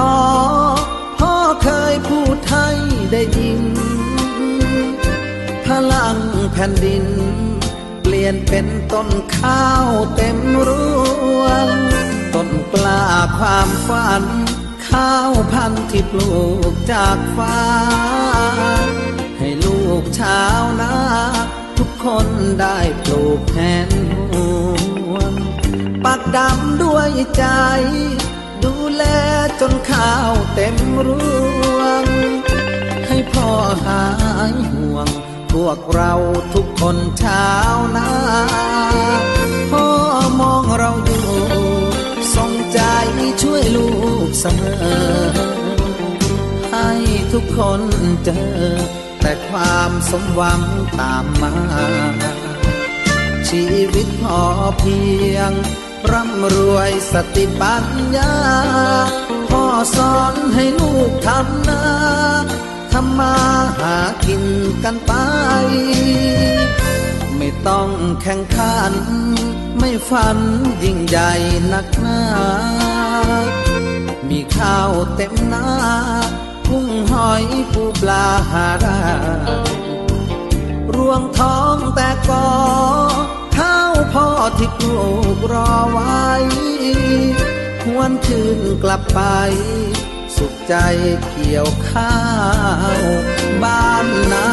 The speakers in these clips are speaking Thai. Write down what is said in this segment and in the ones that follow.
อย่าท้อพ่อเคยพูดให้ได้ยิน พลังแผ่นดิน เปลี่ยนเป็นต้นข้าวเต็มรวง ต้นกล้าความฝัน ข้าวพันธุ์ที่ปลูกจากฟ้า ให้ลูกชาวนาทุกคนได้ปลูกแทนห่วงปักดำด้วยใจ แลจนข้าวเต็มรวง ให้พ่อหายห่วง พวกเราทุกคนชาวนาพ่อมองเราอยู่ส่งใจช่วยลูกเสมอ ให้ทุกคนเจอ แต่ความสมหวังตามมา ชีวิตพอเพียง ร่ำรวยสติปัญญา พ่อสอนให้ลูกทำนาทำมาหากินกันไป ไม่ต้องแข่งขัน ไม่ฝันยิ่งใหญ่นักหนามีข้าวเต็มนากุ้งหอยปูปลาหาได้รวงท้องแต่ก่อ พ่อที่ปลูกรอไว้หวนคืนกลับไป สุขใจเกี่ยวข้าว บ้านนา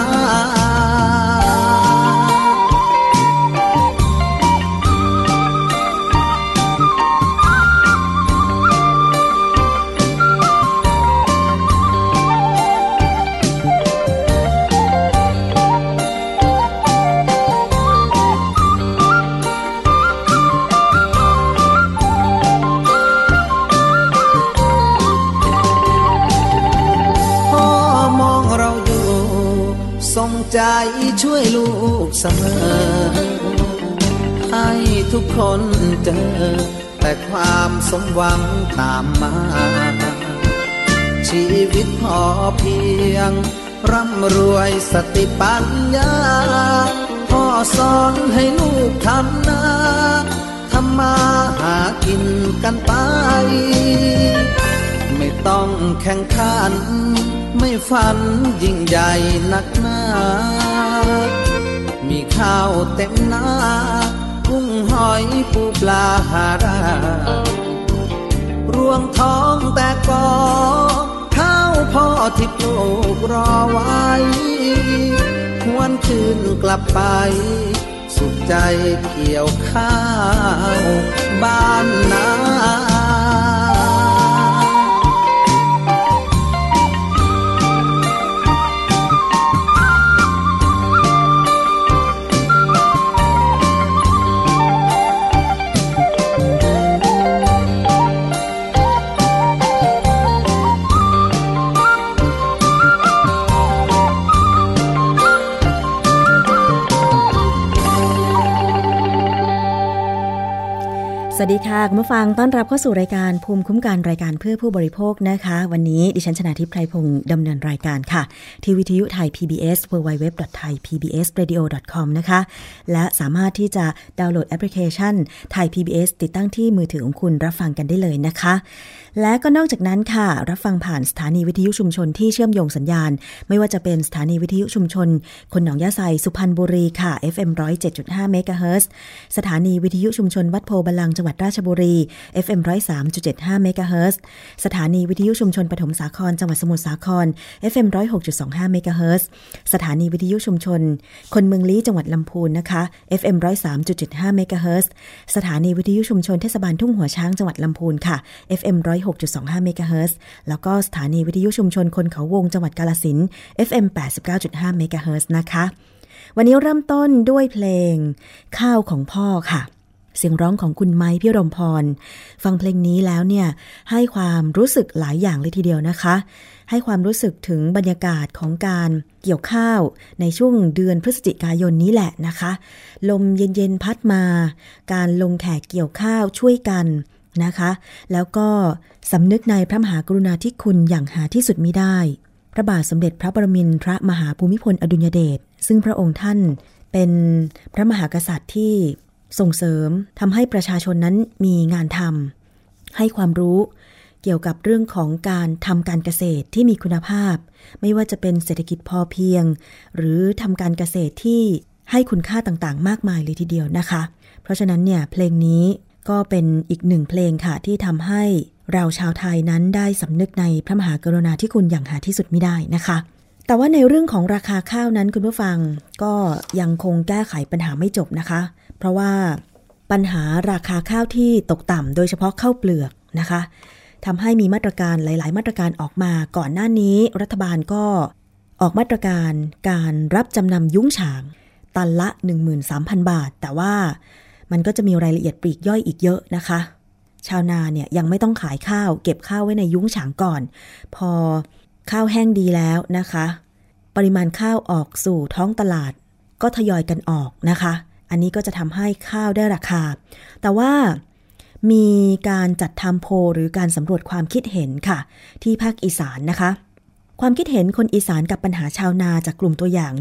ใจช่วยลูกเสมอ ให้ทุกคนเจอ แต่ความสมหวังตามมา ชีวิตพอเพียง ร่ำรวยสติปัญญา พ่อสอนให้ลูกทำนาทำมาหากินกันไป ไม่ต้องแข่งขัน ไม่ฝันยิ่งใหญ่นักหนา มีข้าวเต็มนากุ้งหอยปูปลาหาได้รวงท้องแต่ก่อข้าวพ่อที่ปลูกรอไว้ หวนคืนกลับไป สุขใจเกี่ยวข้าว บ้านนา สวัสดีค่ะ คุณผู้ฟังต้อนรับเข้าสู่รายการภูมิคุ้มกันรายการเพื่อผู้บริโภคนะคะ วันนี้ดิฉันชนะทิพไพรพงศ์ดำเนินรายการค่ะ ที่วิทยุไทย PBS www.thaipbsradio.com นะคะ และสามารถที่จะดาวน์โหลดแอปพลิเคชันไทย PBS ติดตั้งที่มือถือของคุณรับฟังกันได้เลยนะคะ และก็นอกจากนั้นค่ะ รับฟังผ่านสถานีวิทยุชุมชนที่เชื่อมโยงสัญญาณ ไม่ว่าจะเป็นสถานีวิทยุชุมชน คนหนองยาไซสุพรรณบุรีค่ะ FM 107.5เมกะเฮิรตซ์สถานีวิทยุชุมชนวัดโพธิ์บัลลังก์จังหวัดราชบุรี FM 103.75เมกะเฮิรตซ์สถานีวิทยุชุมชนปฐมสาครจังหวัดสมุทรสาคร FM 106.25เมกะเฮิรตซ์สถานีวิทยุชุมชน คนเมืองลี้จังหวัดลำพูนนะคะ FM 103.75เมกะเฮิรตซ์สถานีวิทยุชุมชนเทศบาลทุ่งหัวช้างจังหวัดลำพูนค่ะ FM 6.25เมกะเฮิรตซ์แล้วก็สถานีวิทยุชุมชนคนเขาวงจังหวัดกาฬสินธุ์ FM 89.5เมกะเฮิรตซ์นะคะ วันนี้เริ่มต้นด้วยเพลง ข้าวของพ่อค่ะ เสียงร้องของคุณไม้พี่รมพร ฟังเพลงนี้แล้วเนี่ย ให้ความรู้สึกหลายอย่างเลยทีเดียวนะคะ ให้ความรู้สึกถึงบรรยากาศของการเกี่ยวข้าวในช่วงเดือนพฤศจิกายนนี้แหละนะคะ ลมเย็นๆพัดมา การลงแขกเกี่ยวข้าวช่วยกันนะคะ แล้วก็ สำนึกในพระมหากรุณาธิคุณอย่างหาที่สุดมิได้ พระบาทสมเด็จพระปรมินทรมหาภูมิพลอดุลยเดช ซึ่งพระองค์ท่านเป็นพระมหากษัตริย์ที่ส่งเสริมทำให้ประชาชนนั้นมีงานทำให้ความรู้เกี่ยวกับเรื่องของการทำการเกษตรที่มีคุณภาพ ไม่ว่าจะเป็นเศรษฐกิจพอเพียง หรือทำการเกษตรที่ให้คุณค่าต่างๆ มากมายเลยทีเดียวนะคะ เพราะฉะนั้นเนี่ยเพลงนี้ก็เป็นอีกหนึ่งเพลงค่ะที่ทำให้ เราชาวไทยนั้นได้สำนึกในพระมหากรุณาธิคุณอย่างหาที่สุดไม่ได้นะคะ แต่ว่าในเรื่องของราคาข้าวนั้นคุณผู้ฟังก็ยังคงแก้ไขปัญหาไม่จบนะคะ เพราะว่าปัญหาราคาข้าวที่ตกต่ำโดยเฉพาะข้าวเปลือกนะคะทำให้มีมาตรการหลาย ๆ มาตรการออกมาก่อนหน้านี้ รัฐบาลก็ออกมาตรการการรับจำนำยุ้งฉาง ตันละ 13,000 บาท แต่ว่ามันก็จะมีรายละเอียดปลีกย่อยอีกเยอะนะคะ ชาวนาเนี่ยยังไม่ต้องขายข้าว เก็บข้าวไว้ในยุ้งฉางก่อน พอข้าวแห้งดีแล้วนะคะ ปริมาณข้าวออกสู่ท้องตลาด ก็ทยอยกันออกนะคะ อันนี้ก็จะทำให้ข้าวได้ราคา แต่ว่ามีการจัดทำโพหรือการสำรวจความคิดเห็นค่ะ ที่ภาคอีสานนะคะ ความคิดเห็นคนอีสานกับปัญหาชาวนาจากกลุ่มตัวอย่าง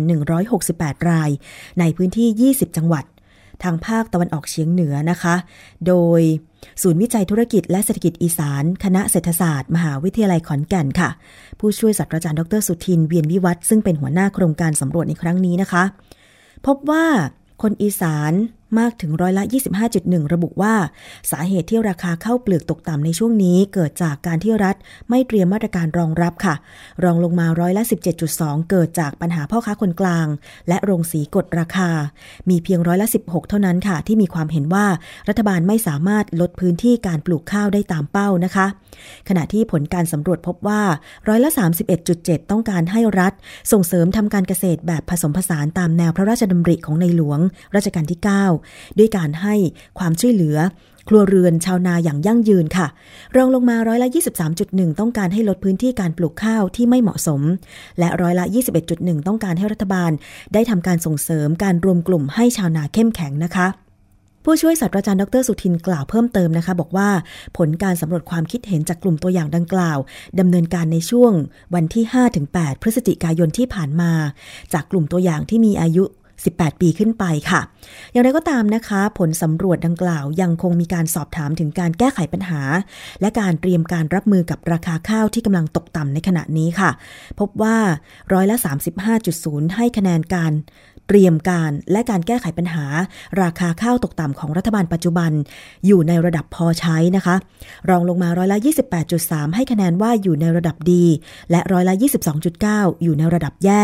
1,168 ราย ในพื้นที่ 20 จังหวัด ทางภาคตะวันออกเฉียงเหนือนะคะ โดยศูนย์วิจัยธุรกิจและเศรษฐกิจอีสาน คณะเศรษฐศาสตร์ มหาวิทยาลัยขอนแก่นค่ะ ผู้ช่วยศาสตราจารย์ดรสุทินเวียนวิวัฒซึ่งเป็นหัวหน้าโครงการสำรวจในครั้งนี้นะคะ พบว่าคนอีสาน มากถึงร้อยละ 25.1 ระบุว่า สาเหตุที่ราคาข้าวเปลือกตกต่ำในช่วงนี้เกิดจากการที่รัฐไม่เตรียมมาตรการรองรับค่ะ รองลงมาร้อยละ 17.2 เกิดจากปัญหาพ่อค้าคนกลาง และโรงสีกดราคา มีเพียงร้อยละ 16 เท่านั้นค่ะ ที่มีความเห็นว่ารัฐบาลไม่สามารถลดพื้นที่การปลูกข้าวได้ตามเป้านะคะ ขณะที่ผลการสำรวจพบว่าร้อยละ 31.7 ต้องการให้รัฐ ส่งเสริมทำการเกษตรแบบผสมผสานตามแนวพระราชดำริของในหลวงรัชกาลที่ 9ด้วยการให้ความช่วยเหลือ ครัวเรือนชาวนาอย่างยั่งยืนค่ะ รองลงมาร้อยละ23.1 ต้องการให้ลดพื้นที่การปลูกข้าวที่ไม่เหมาะสม และร้อยละ 21.1 ต้องการให้รัฐบาล ได้ทำการส่งเสริมการรวมกลุ่มให้ชาวนาเข้มแข็งนะคะผู้ช่วยศาสตราจารย์ดรสุทินกล่าวเพิ่มเติมนะคะ บอกว่าผลการสำรวจความคิดเห็นจากกลุ่มตัวอย่างดังกล่าวดำเนินการในช่วงวันที่ 5-8 พฤศจิกายนที่ผ่านมา จากกลุ่มตัวอย่างที่มีอายุ 18 ปีขึ้นไปค่ะ อย่างไรก็ตามนะคะ ผลสำรวจดังกล่าวยังคงมีการสอบถามถึงการแก้ไขปัญหา และการเตรียมการรับมือกับราคาข้าวที่กำลังตกต่ำในขณะนี้ค่ะ พบว่าร้อยละ 35.0 ให้คะแนนการ เตรียมการและการแก้ไขปัญหา ราคาข้าวตกต่ำของรัฐบาลปัจจุบัน อยู่ในระดับพอใช้นะคะ รองลงมาร้อยละ 28.3 ให้คะแนนว่าอยู่ในระดับดี และร้อยละ 22.9 อยู่ในระดับแย่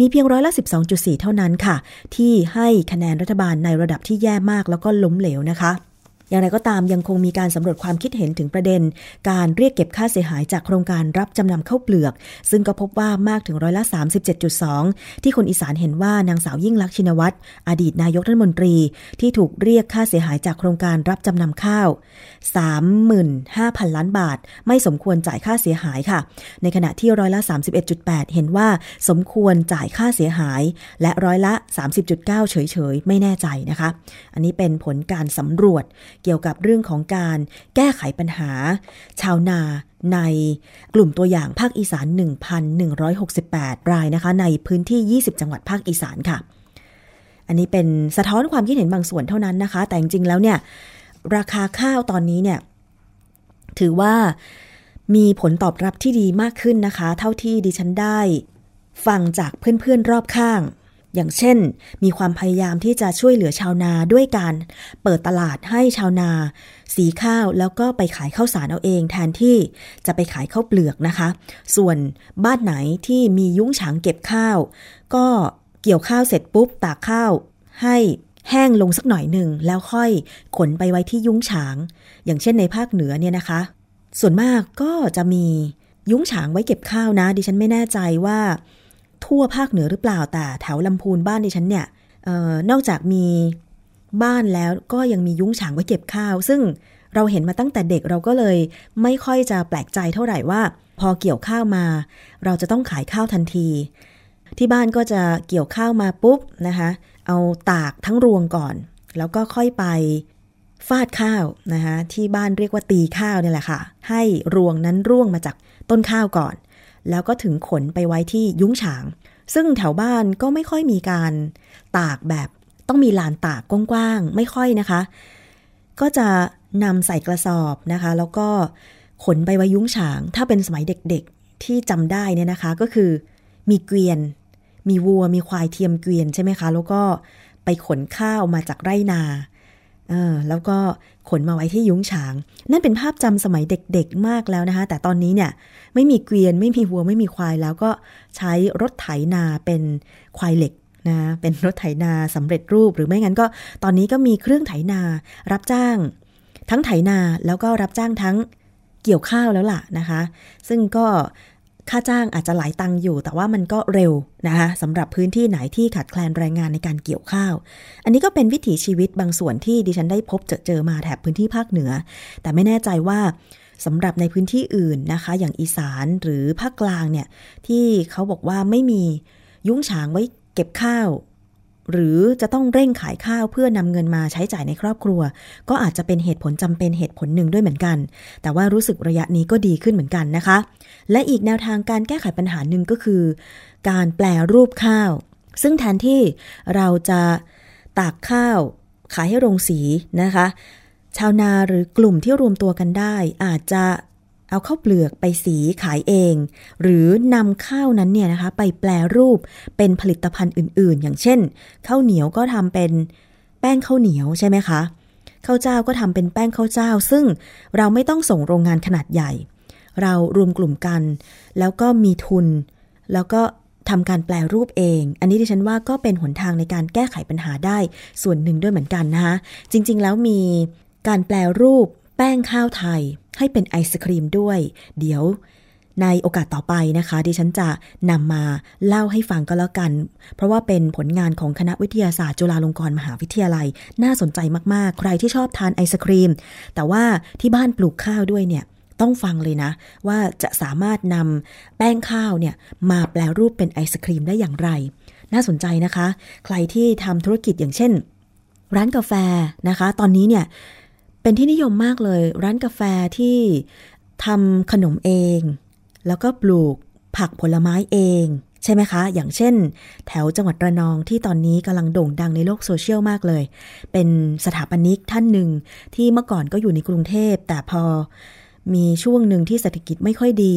มีเพียงร้อยละ 12.4 เท่านั้นค่ะ ที่ให้คะแนนรัฐบาลในระดับที่แย่มากแล้วก็ล้มเหลวนะคะ อย่างไรก็ตามยังคงมีการสำรวจความคิดเห็นถึงประเด็น การเรียกเก็บค่าเสียหายจากโครงการรับจำนำเข้าเปลือก ซึ่งก็พบว่ามากถึงร้อยละ 37.2 ที่คนอีสานเห็นว่านางสาวยิ่งลักษณ์ชินวัตรอดีตนายกรัฐมนตรี ที่ถูกเรียกค่าเสียหายจากโครงการรับจำนำข้าว 35,000 ล้านบาท ไม่สมควรจ่ายค่าเสียหายค่ะ ในขณะที่ร้อยละ 31.8 เห็นว่าสมควรจ่ายค่าเสียหาย และร้อยละ 30.9 เฉยๆ ไม่แน่ใจนะคะ อันนี้เป็นผลการสำรวจเกี่ยวกับเรื่องของการแก้ไขปัญหา ชาวนาในกลุ่มตัวอย่างภาคอีสาน 1,168 รายนะคะ ในพื้นที่ 20 จังหวัดภาคอีสานค่ะ อันนี้เป็นสะท้อนความคิดเห็นบางส่วนเท่านั้นนะคะ แต่จริงๆแล้วเนี่ย ราคาข้าวตอนนี้เนี่ย ถือว่ามีผลตอบรับที่ดีมากขึ้นนะคะ เท่าที่ดิฉันได้ ฟังจากเพื่อนๆรอบข้าง อย่างเช่น มีความพยายามที่จะช่วยเหลือชาวนาด้วยการเปิดตลาดให้ชาวนา สีข้าวแล้วก็ไปขายข้าวสารเอาเอง แทนที่จะไปขายข้าวเปลือกนะคะ ส่วนบ้านไหนที่มียุ้งฉางเก็บข้าว ก็เกี่ยวข้าวเสร็จปุ๊บตากข้าวให้แห้งลงสักหน่อยหนึ่งแล้วค่อยขนไปไว้ที่ยุ้งฉาง อย่างเช่นในภาคเหนือเนี่ยนะคะ ส่วนมากก็จะมียุ้งฉางไว้เก็บข้าวนะ ดิฉันไม่แน่ใจว่า ทั่วภาคเหนือหรือเปล่าแต่แถวลำพูนบ้านดิฉันเนี่ยออนอกจากมีบ้านแล้วก็ยังมียุ้งฉางไว้เก็บข้าว ซึ่งเราเห็นมาตั้งแต่เด็กเราก็เลยไม่ค่อยจะแปลกใจเท่าไหร่ว่า พอเกี่ยวข้าวมา เราจะต้องขายข้าวทันที ที่บ้านก็จะเกี่ยวข้าวมาปุ๊บนะคะ เอาตากทั้งรวงก่อน แล้วก็ค่อยไปฟาดข้าวนะคะที่บ้านเรียกว่าตีข้าวนี่แหละค่ะ ให้รวงนั้นร่วงมาจากต้นข้าวก่อน แล้วก็ถึงขนไปไว้ที่ยุ้งฉาง ซึ่งแถวบ้านก็ไม่ค่อยมีการตากแบบต้องมีลานตากกว้างๆไม่ค่อยนะคะ ก็จะนำใส่กระสอบนะคะ แล้วก็ขนไปไว้ยุ้งฉาง ถ้าเป็นสมัยเด็กๆที่จำได้เนี่ยนะคะก็คือ มีเกวียน มีวัวมีควายเทียมเกวียนใช่ไหมคะ แล้วก็ไปขนข้าวมาจากไร่นา เออแล้วก็ขนมาไว้ที่ยุ้งฉาง นั่นเป็นภาพจำสมัยเด็กๆมากแล้วนะคะ แต่ตอนนี้เนี่ยไม่มีเกวียนไม่มีวัวไม่มีควายแล้วก็ใช้รถไถนาเป็นควายเหล็กนะเป็นรถไถนาสำเร็จรูปหรือไม่งั้นก็ตอนนี้ก็มีเครื่องไถนารับจ้าง ทั้งไถนาแล้วก็รับจ้างทั้งเกี่ยวข้าวแล้วล่ะนะคะ ซึ่งก็ ค่าจ้างอาจจะหลายตังอยู่ แต่ว่ามันก็เร็วนะคะสำหรับพื้นที่ไหนที่ขาดแคลนแรงงานในการเกี่ยวข้าว อันนี้ก็เป็นวิถีชีวิตบางส่วนที่ดิฉันได้พบเจอเจอมาแถบพื้นที่ภาคเหนือ แต่ไม่แน่ใจว่าสำหรับในพื้นที่อื่นนะคะ อย่างอีสานหรือภาคกลางเนี่ยที่เขาบอกว่าไม่มียุ้งฉางไว้เก็บข้าว หรือจะต้องเร่งขายข้าวเพื่อนำเงินมาใช้จ่ายในครอบครัว ก็อาจจะเป็นเหตุผลจำเป็นเหตุผลหนึ่งด้วยเหมือนกัน แต่ว่ารู้สึกระยะนี้ก็ดีขึ้นเหมือนกันนะคะ และอีกแนวทางการแก้ไขปัญหาหนึ่งก็คือ การแปลรูปข้าว ซึ่งแทนที่เราจะตากข้าวขายให้โรงสีนะคะ ชาวนาหรือกลุ่มที่รวมตัวกันได้ อาจจะ เอาข้าวเปลือกไปสีขายเอง หรือนำข้าวนั้นเนี่ยนะคะไปแปลรูปเป็นผลิตภัณฑ์อื่นๆ อย่างเช่นข้าวเหนียวก็ทำเป็นแป้งข้าวเหนียวใช่ไหมคะข้าวเจ้าก็ทำเป็นแป้งข้าวเจ้า ซึ่งเราไม่ต้องส่งโรงงานขนาดใหญ่ เรารวมกลุ่มกัน แล้วก็มีทุน แล้วก็ทำการแปลรูปเอง อันนี้ดิฉันว่าก็เป็นหนทางในการแก้ไขปัญหาได้ส่วนหนึ่งด้วยเหมือนกันนะคะจริงๆ แล้วมีการแปลรูป แป้งข้าวไทยให้เป็นไอศครีมด้วย เดี๋ยวในโอกาสต่อไปนะคะ ดิฉันจะนำมาเล่าให้ฟังก็แล้วกัน เพราะว่าเป็นผลงานของคณะวิทยาศาสตร์จุฬาลงกรณ์มหาวิทยาลัย น่าสนใจมากๆ ใครที่ชอบทานไอศครีม แต่ว่าที่บ้านปลูกข้าวด้วยเนี่ยต้องฟังเลยนะ ว่าจะสามารถนำแป้งข้าวเนี่ยมาแปลรูปเป็นไอศครีมได้อย่างไร น่าสนใจนะคะ ใครที่ทำธุรกิจอย่างเช่น ร้านกาแฟนะคะ ตอนนี้เนี่ย เป็นที่นิยมมากเลย ร้านกาแฟที่ทำขนมเอง แล้วก็ปลูกผักผลไม้เอง ใช่ไหมคะ อย่างเช่น แถวจังหวัดระนองที่ตอนนี้กำลังโด่งดังในโลกโซเชียลมากเลย เป็นสถาปนิกท่านหนึ่งที่เมื่อก่อนก็อยู่ในกรุงเทพ แต่พอมีช่วงหนึ่งที่เศรษฐกิจไม่ค่อยดี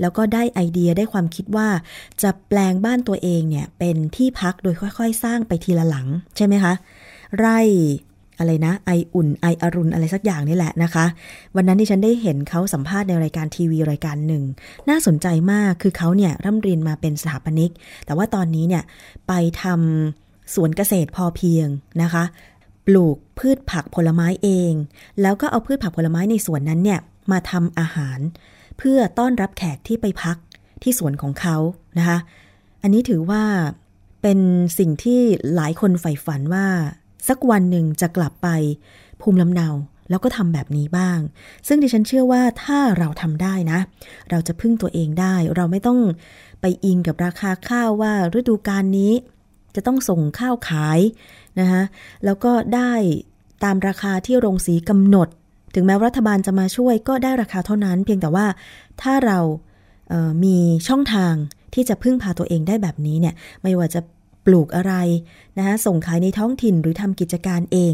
แล้วก็ได้ไอเดียได้ความคิดว่า จะแปลงบ้านตัวเองเนี่ยเป็นที่พักโดยค่อย ๆ สร้างไปทีละหลัง ใช่ไหมคะ ไร่ อะไรนะไออุ่นไออรุณอะไรสักอย่างนี่แหละนะคะ วันนั้นที่ฉันได้เห็นเขาสัมภาษณ์ในรายการทีวีรายการหนึ่ง น่าสนใจมากคือเขาเนี่ยร่ำเรียนมาเป็นสถาปนิก แต่ว่าตอนนี้เนี่ยไปทำสวนเกษตรพอเพียงนะคะ ปลูกพืชผักผลไม้เอง แล้วก็เอาพืชผักผลไม้ในสวนนั้นเนี่ยมาทำอาหาร เพื่อต้อนรับแขกที่ไปพักที่สวนของเขานะคะ อันนี้ถือว่าเป็นสิ่งที่หลายคนใฝ่ฝันว่า สักวันหนึ่งจะกลับไปภูมิลำเนาแล้วก็ทำแบบนี้บ้าง ซึ่งดิฉันเชื่อว่าถ้าเราทำได้นะ เราจะพึ่งตัวเองได้ เราไม่ต้องไปอิงกับราคาข้าวว่าฤดูกาลนี้ จะต้องส่งข้าวขายนะคะแล้วก็ได้ตามราคาที่โรงสีกำหนด ถึงแม้รัฐบาลจะมาช่วยก็ได้ราคาเท่านั้น เพียงแต่ว่าถ้าเรามีช่องทางที่จะพึ่งพาตัวเองได้แบบนี้เนี่ย ไม่ว่าจะ ปลูกอะไรนะคะส่งขายในท้องถิ่นหรือทำกิจการเอง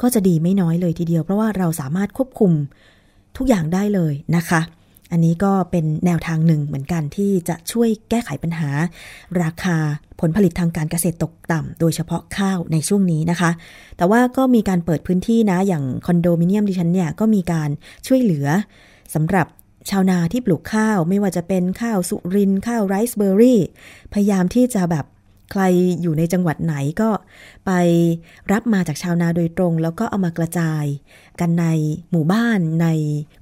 ก็จะดีไม่น้อยเลยทีเดียว เพราะว่าเราสามารถควบคุมทุกอย่างได้เลยนะคะ อันนี้ก็เป็นแนวทางหนึ่งเหมือนกันที่จะช่วยแก้ไขปัญหา ราคาผลผลิตทางการเกษตรตกต่ำโดยเฉพาะข้าวในช่วงนี้นะคะ แต่ว่าก็มีการเปิดพื้นที่นะอย่างคอนโดมิเนียมดิฉันเนี่ยก็มีการช่วยเหลือสำหรับชาวนาที่ปลูกข้าวไม่ว่าจะเป็นข้าวสุรินข้าวไรซ์เบอร์รี่ พยายามที่จะแบบ ใครอยู่ในจังหวัดไหนก็ไปรับมาจากชาวนาโดยตรง แล้วก็เอามากระจาย กันในหมู่บ้านใน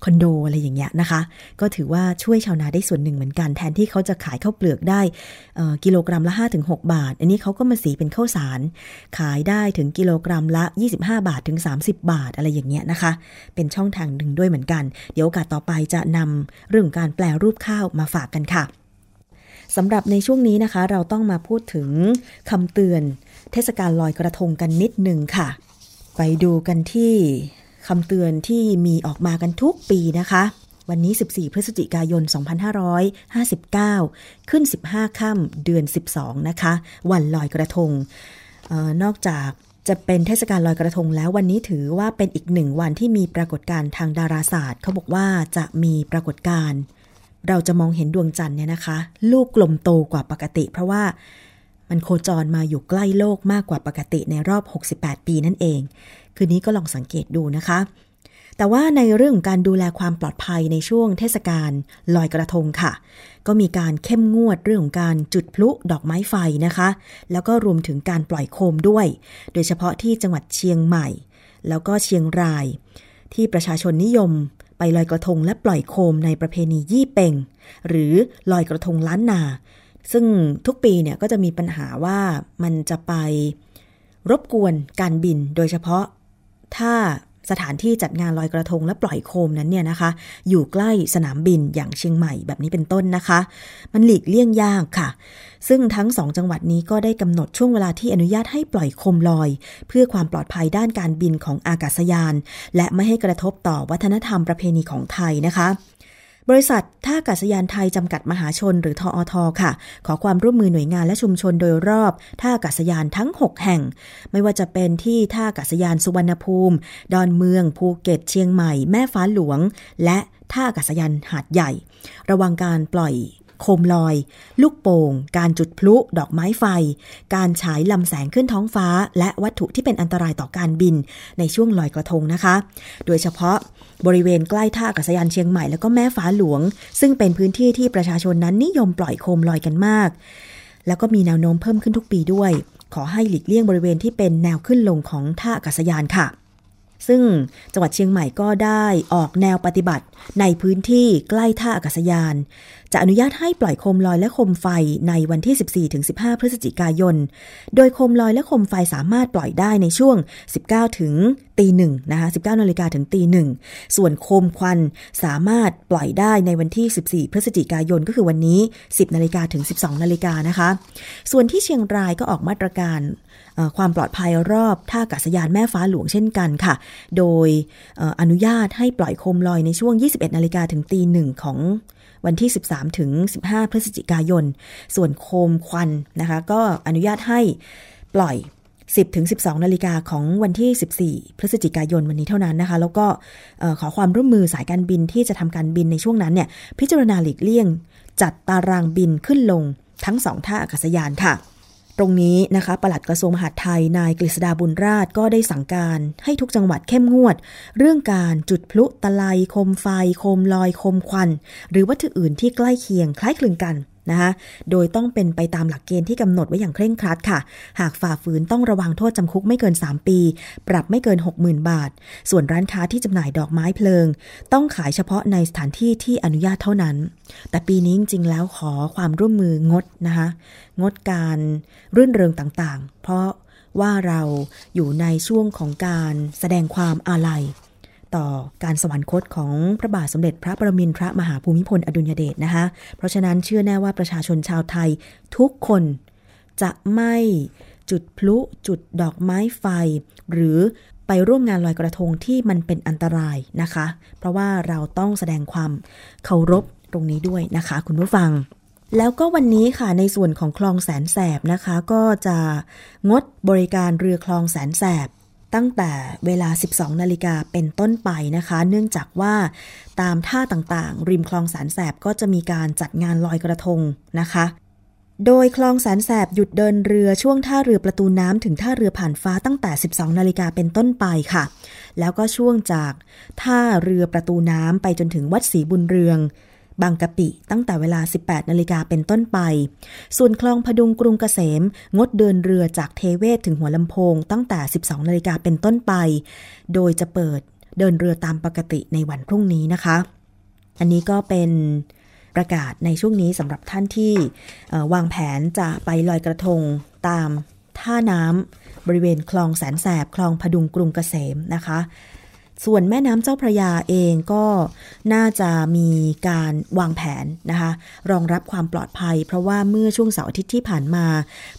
คอนโดอะไรอย่างเงี้ยนะคะ ก็ถือว่าช่วยชาวนาได้ส่วนหนึ่งเหมือนกัน แทนที่เขาจะขายข้าวเปลือกได้กิโลกรัมละ 5-6 บาท อันนี้เขาก็มาสีเป็นข้าวสาร ขายได้ถึงกิโลกรัมละ 25 บาทถึง 30 บาทอะไรอย่างเงี้ยนะคะ เป็นช่องทางหนึ่งด้วยเหมือนกัน เดี๋ยวโอกาสต่อไปจะนำเรื่องการแปลรูปข้าวมาฝากกันค่ะ สำหรับในช่วงนี้นะคะ เราต้องมาพูดถึงคำเตือน เทศกาลลอยกระทงกันนิดหนึ่งค่ะ ไปดูกันที่คำเตือนที่มีออกมากันทุกปีนะคะ วันนี้ 14 พฤศจิกายน 2559 ขึ้น 15 ค่ำเดือน 12 นะคะ วันลอยกระทงออนอกจากจะเป็นเทศกาลลอยกระทงแล้ววันนี้ถือว่าเป็นอีกหนึ่งวันที่มีปรากฏการณ์ทางดาราศาสตร์ เขาบอกว่าจะมีปรากฏการณ์ เราจะมองเห็นดวงจันทร์เนี่ยนะคะ ลูกกลมโตกว่าปกติ เพราะว่ามันโคจรมาอยู่ใกล้โลกมากกว่าปกติในรอบ 68 ปีนั่นเอง คืนนี้ก็ลองสังเกตดูนะคะ แต่ว่าในเรื่องการดูแลความปลอดภัยในช่วงเทศกาลลอยกระทงค่ะ ก็มีการเข้มงวดเรื่องของการจุดพลุดอกไม้ไฟนะคะ แล้วก็รวมถึงการปล่อยโคมด้วย โดยเฉพาะที่จังหวัดเชียงใหม่ แล้วก็เชียงราย ที่ประชาชนนิยม ไปลอยกระทงและปล่อยโคมในประเพณียี่เป่ง หรือลอยกระทงล้านนา ซึ่งทุกปีเนี่ยก็จะมีปัญหาว่ามันจะไปรบกวนการบินโดยเฉพาะถ้า สถานที่จัดงานลอยกระทงและปล่อยโคมนั้นเนี่ยนะคะ อยู่ใกล้สนามบินอย่างเชียงใหม่แบบนี้เป็นต้นนะคะ มันหลีกเลี่ยงยากค่ะ ซึ่งทั้งสองจังหวัดนี้ก็ได้กำหนดช่วงเวลาที่อนุญาตให้ปล่อยโคมลอย เพื่อความปลอดภัยด้านการบินของอากาศยาน และไม่ให้กระทบต่อวัฒนธรรมประเพณีของไทยนะคะ บริษัทท่าอากาศยานไทยจำกัดมหาชนหรือทออทค่ะ ขอความร่วมมือหน่วยงานและชุมชนโดยรอบท่าอากาศยานทั้ง 6 แห่ง ไม่ว่าจะเป็นที่ท่าอากาศยานสุวรรณภูมิ ดอนเมือง ภูเก็ต เชียงใหม่ แม่ฟ้าหลวง และท่าอากาศยานหาดใหญ่ ระวังการปล่อย โคมลอย ลูกโป่ง การจุดพลุ ดอกไม้ไฟ การฉายลำแสงขึ้นท้องฟ้า และวัตถุที่เป็นอันตรายต่อการบินในช่วงลอยกระทงนะคะ โดยเฉพาะบริเวณใกล้ท่าอากาศยานเชียงใหม่แล้วก็แม่ฟ้าหลวง ซึ่งเป็นพื้นที่ที่ประชาชนนั้นนิยมปล่อยโคมลอยกันมาก แล้วก็มีแนวโน้มเพิ่มขึ้นทุกปีด้วย ขอให้หลีกเลี่ยงบริเวณที่เป็นแนวขึ้นลงของท่าอากาศยานค่ะ ซึ่งจังหวัดเชียงใหม่ก็ได้ออกแนวปฏิบัติในพื้นที่ใกล้ท่าอากาศยาน จะอนุญาตให้ปล่อยโคมลอยและโคมไฟในวันที่ 14-15 พฤศจิกายน โดยโคมลอยและโคมไฟสามารถปล่อยได้ในช่วง 19ถึง ตีหนึ่งนะคะ19นาฬิกาถึงตีหนึ่งส่วนโคมควันสามารถปล่อยได้ในวันที่ 14 พฤศจิกายนก็คือวันนี้ 10นาฬิกาถึง 12นาฬิกานะคะ ส่วนที่เชียงรายก็ออกมาตรการความปลอดภัยรอบท่าอากาศยานแม่ฟ้าหลวงเช่นกันค่ะ โดยอนุญาตให้ปล่อยโคมลอยในช่วง 21นาฬิกาถึงตีหนึ่งของวันที่ 13 ถึง 15 พฤศจิกายน ส่วนโคมควันนะคะ ก็อนุญาตให้ปล่อย 10ถึง12 นาฬิกาของวันที่ 14 พฤศจิกายนวันนี้เท่านั้นนะคะ แล้วก็ขอความร่วมมือสายการบินที่จะทำการบินในช่วงนั้นเนี่ยพิจารณาหลีกเลี่ยง จัดตารางบินขึ้นลงทั้งสองท่าอากาศยานค่ะ ตรงนี้นะคะปลัดกระทรวงมหาดไทยนายกฤษดาบุญราชก็ได้สั่งการ ให้ทุกจังหวัดเข้มงวด เรื่องการจุดพลุตะไลโคมไฟ โคมลอยโคมควัน หรือวัตถุอื่นที่ใกล้เคียงคล้ายคลึงกัน นะคะโดยต้องเป็นไปตามหลักเกณฑ์ที่กำหนดไว้อย่างเคร่งครัดค่ะ หากฝ่าฝืนต้องระวังโทษจำคุกไม่เกิน 3 ปี ปรับไม่เกิน 60,000 บาท ส่วนร้านค้าที่จำหน่ายดอกไม้เพลิง ต้องขายเฉพาะในสถานที่ที่อนุญาตเท่านั้น แต่ปีนี้จริงๆแล้วขอความร่วมมืองดนะคะงดการรื่นเริงต่างๆ เพราะว่าเราอยู่ในช่วงของการแสดงความอาลัย ต่อการสวรรคตของพระบาทสมเด็จพระประมินทรมหาภูมิพลอดุลยเดชนะคะ เพราะฉะนั้นเชื่อแน่ว่าประชาชนชาวไทยทุกคนจะไม่จุดพลุจุดดอกไม้ไฟ หรือไปร่วมงานลอยกระทงที่มันเป็นอันตรายนะคะ เพราะว่าเราต้องแสดงความเคารพตรงนี้ด้วยนะคะ คุณผู้ฟัง แล้วก็วันนี้ค่ะในส่วนของคลองแสนแสบนะคะ ก็จะงดบริการเรือคลองแสนแสบ ตั้งแต่เวลา 12 นาฬิกาเป็นต้นไปนะคะ เนื่องจากว่าตามท่าต่างๆ ริมคลองสารแสบก็จะมีการจัดงานลอยกระทงนะคะ โดยคลองแสนแสบหยุดเดินเรือช่วงท่าเรือประตูน้ำถึงท่าเรือผ่านฟ้าตั้งแต่ 12 นาฬิกาเป็นต้นไปค่ะ แล้วก็ช่วงจากท่าเรือประตูน้ำไปจนถึงวัดศรีบุญเรือง บางกะปิตั้งแต่เวลา 18 นาฬิกาเป็นต้นไป ส่วนคลองพดุงกรุงเกษม งดเดินเรือจากเทเวศถึงหัวลำโพง ตั้งแต่ 12 นาฬิกาเป็นต้นไป โดยจะเปิดเดินเรือตามปกติในวันพรุ่งนี้นะคะ อันนี้ก็เป็นประกาศในช่วงนี้สำหรับท่านที่วางแผนจะไปลอยกระทงตามท่าน้ำบริเวณคลองแสนแสบ คลองพดุงกรุงเกษมนะคะ ส่วนแม่น้ำเจ้าพระยาเองก็น่าจะมีการวางแผนนะคะ รองรับความปลอดภัย เพราะว่าเมื่อช่วงเสาร์อาทิตย์ที่ผ่านมา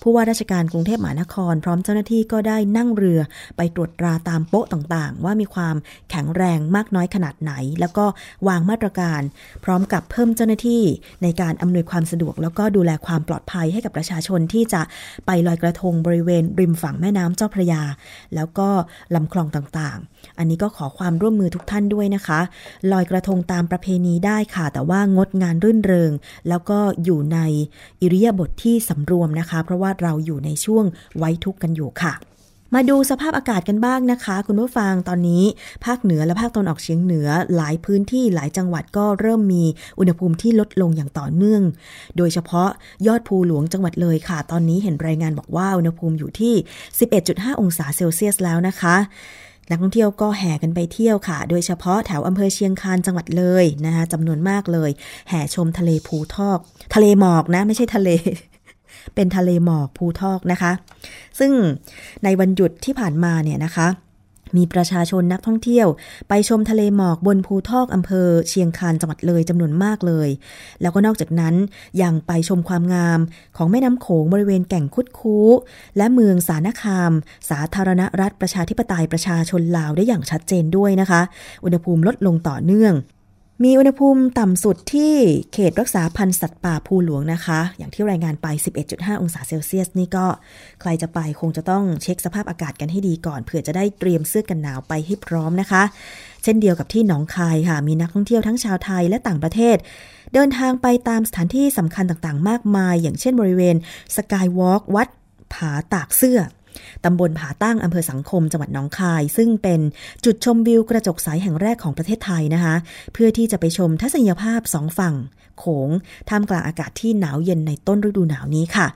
ผู้ว่าราชการกรุงเทพมหานคร พร้อมเจ้าหน้าที่ก็ได้นั่งเรือไปตรวจตราตามโป๊ะต่างๆ ว่ามีความแข็งแรงมากน้อยขนาดไหน แล้วก็วางมาตรการ พร้อมกับเพิ่มเจ้าหน้าที่ในการอำนวยความสะดวก แล้วก็ดูแลความปลอดภัยให้กับประชาชนที่จะไปลอยกระทงบริเวณริมฝั่งแม่น้ำเจ้าพระยา แล้วก็ลำคลองต่างๆ อันนี้ก็ขอความร่วมมือทุกท่านด้วยนะคะ ลอยกระทงตามประเพณีได้ค่ะ แต่ว่างดงานรื่นเริง แล้วก็อยู่ในอิริยาบถทที่สำรวมนะคะ เพราะว่าเราอยู่ในช่วงไว้ทุกข์กันอยู่ค่ะมาดูสภาพอากาศกันบ้างนะคะ คุณผู้ฟังตอนนี้ ภาคเหนือและภาคตะวันออกเฉียงเหนือ หลายพื้นที่หลายจังหวัดก็เริ่มมีอุณหภูมิที่ลดลงอย่างต่อเนื่อง โดยเฉพาะยอดภูหลวงจังหวัดเลยค่ะ ตอนนี้เห็นรายงานบอกว่าอุณหภูมิอยู่ที่ 11.5 องศาเซลเซียสแล้วนะคะ นักท่องเที่ยวก็แห่กันไปเที่ยวค่ะ โดยเฉพาะแถวอำเภอเชียงคานจังหวัดเลยนะคะจำนวนมากเลย แห่ชมทะเลภูทอก ทะเลหมอกนะไม่ใช่ทะเล เป็นทะเลหมอกภูทอกนะคะ ซึ่งในวันหยุดที่ผ่านมาเนี่ยนะคะ มีประชาชนนักท่องเที่ยว ไปชมทะเลหมอกบนภูทอกอำเภอเชียงคานจังหวัดเลยจำนวนมากเลย แล้วก็นอกจากนั้นยังไปชมความงามของแม่น้ำโขงบริเวณแก่งคุดคูและเมืองสารคาม สาธารณรัฐประชาธิปไตยประชาชนลาวได้อย่างชัดเจนด้วยนะคะ อุณหภูมิลดลงต่อเนื่อง มีอุณหภูมิต่ำสุดที่เขตรักษาพันธุ์สัตว์ป่าภูหลวงนะคะ อย่างที่รายงานไป 11.5 องศาเซลเซียส นี่ก็ใครจะไปคงจะต้องเช็คสภาพอากาศกันให้ดีก่อนเผื่อจะได้เตรียมเสื้อกันหนาวไปให้พร้อมนะคะ เช่นเดียวกับที่หนองคายค่ะ มีนักท่องเที่ยวทั้งชาวไทยและต่างประเทศ เดินทางไปตามสถานที่สำคัญต่างๆ มากมาย อย่างเช่นบริเวณสกายวอล์กวัดผาตากเสื้อ ตำบลผาตั้งอำเภอสังคมจังหวัดน้องคาย ซึ่งเป็นจุดชมวิวกระจกใสแห่งแรกของประเทศไทยนะคะ เพื่อที่จะไปชมทัศนียภาพสองฝั่งโขงท่ามกลางอากาศที่หนาวเย็นในต้นฤดูหนาวนี้ค่ะ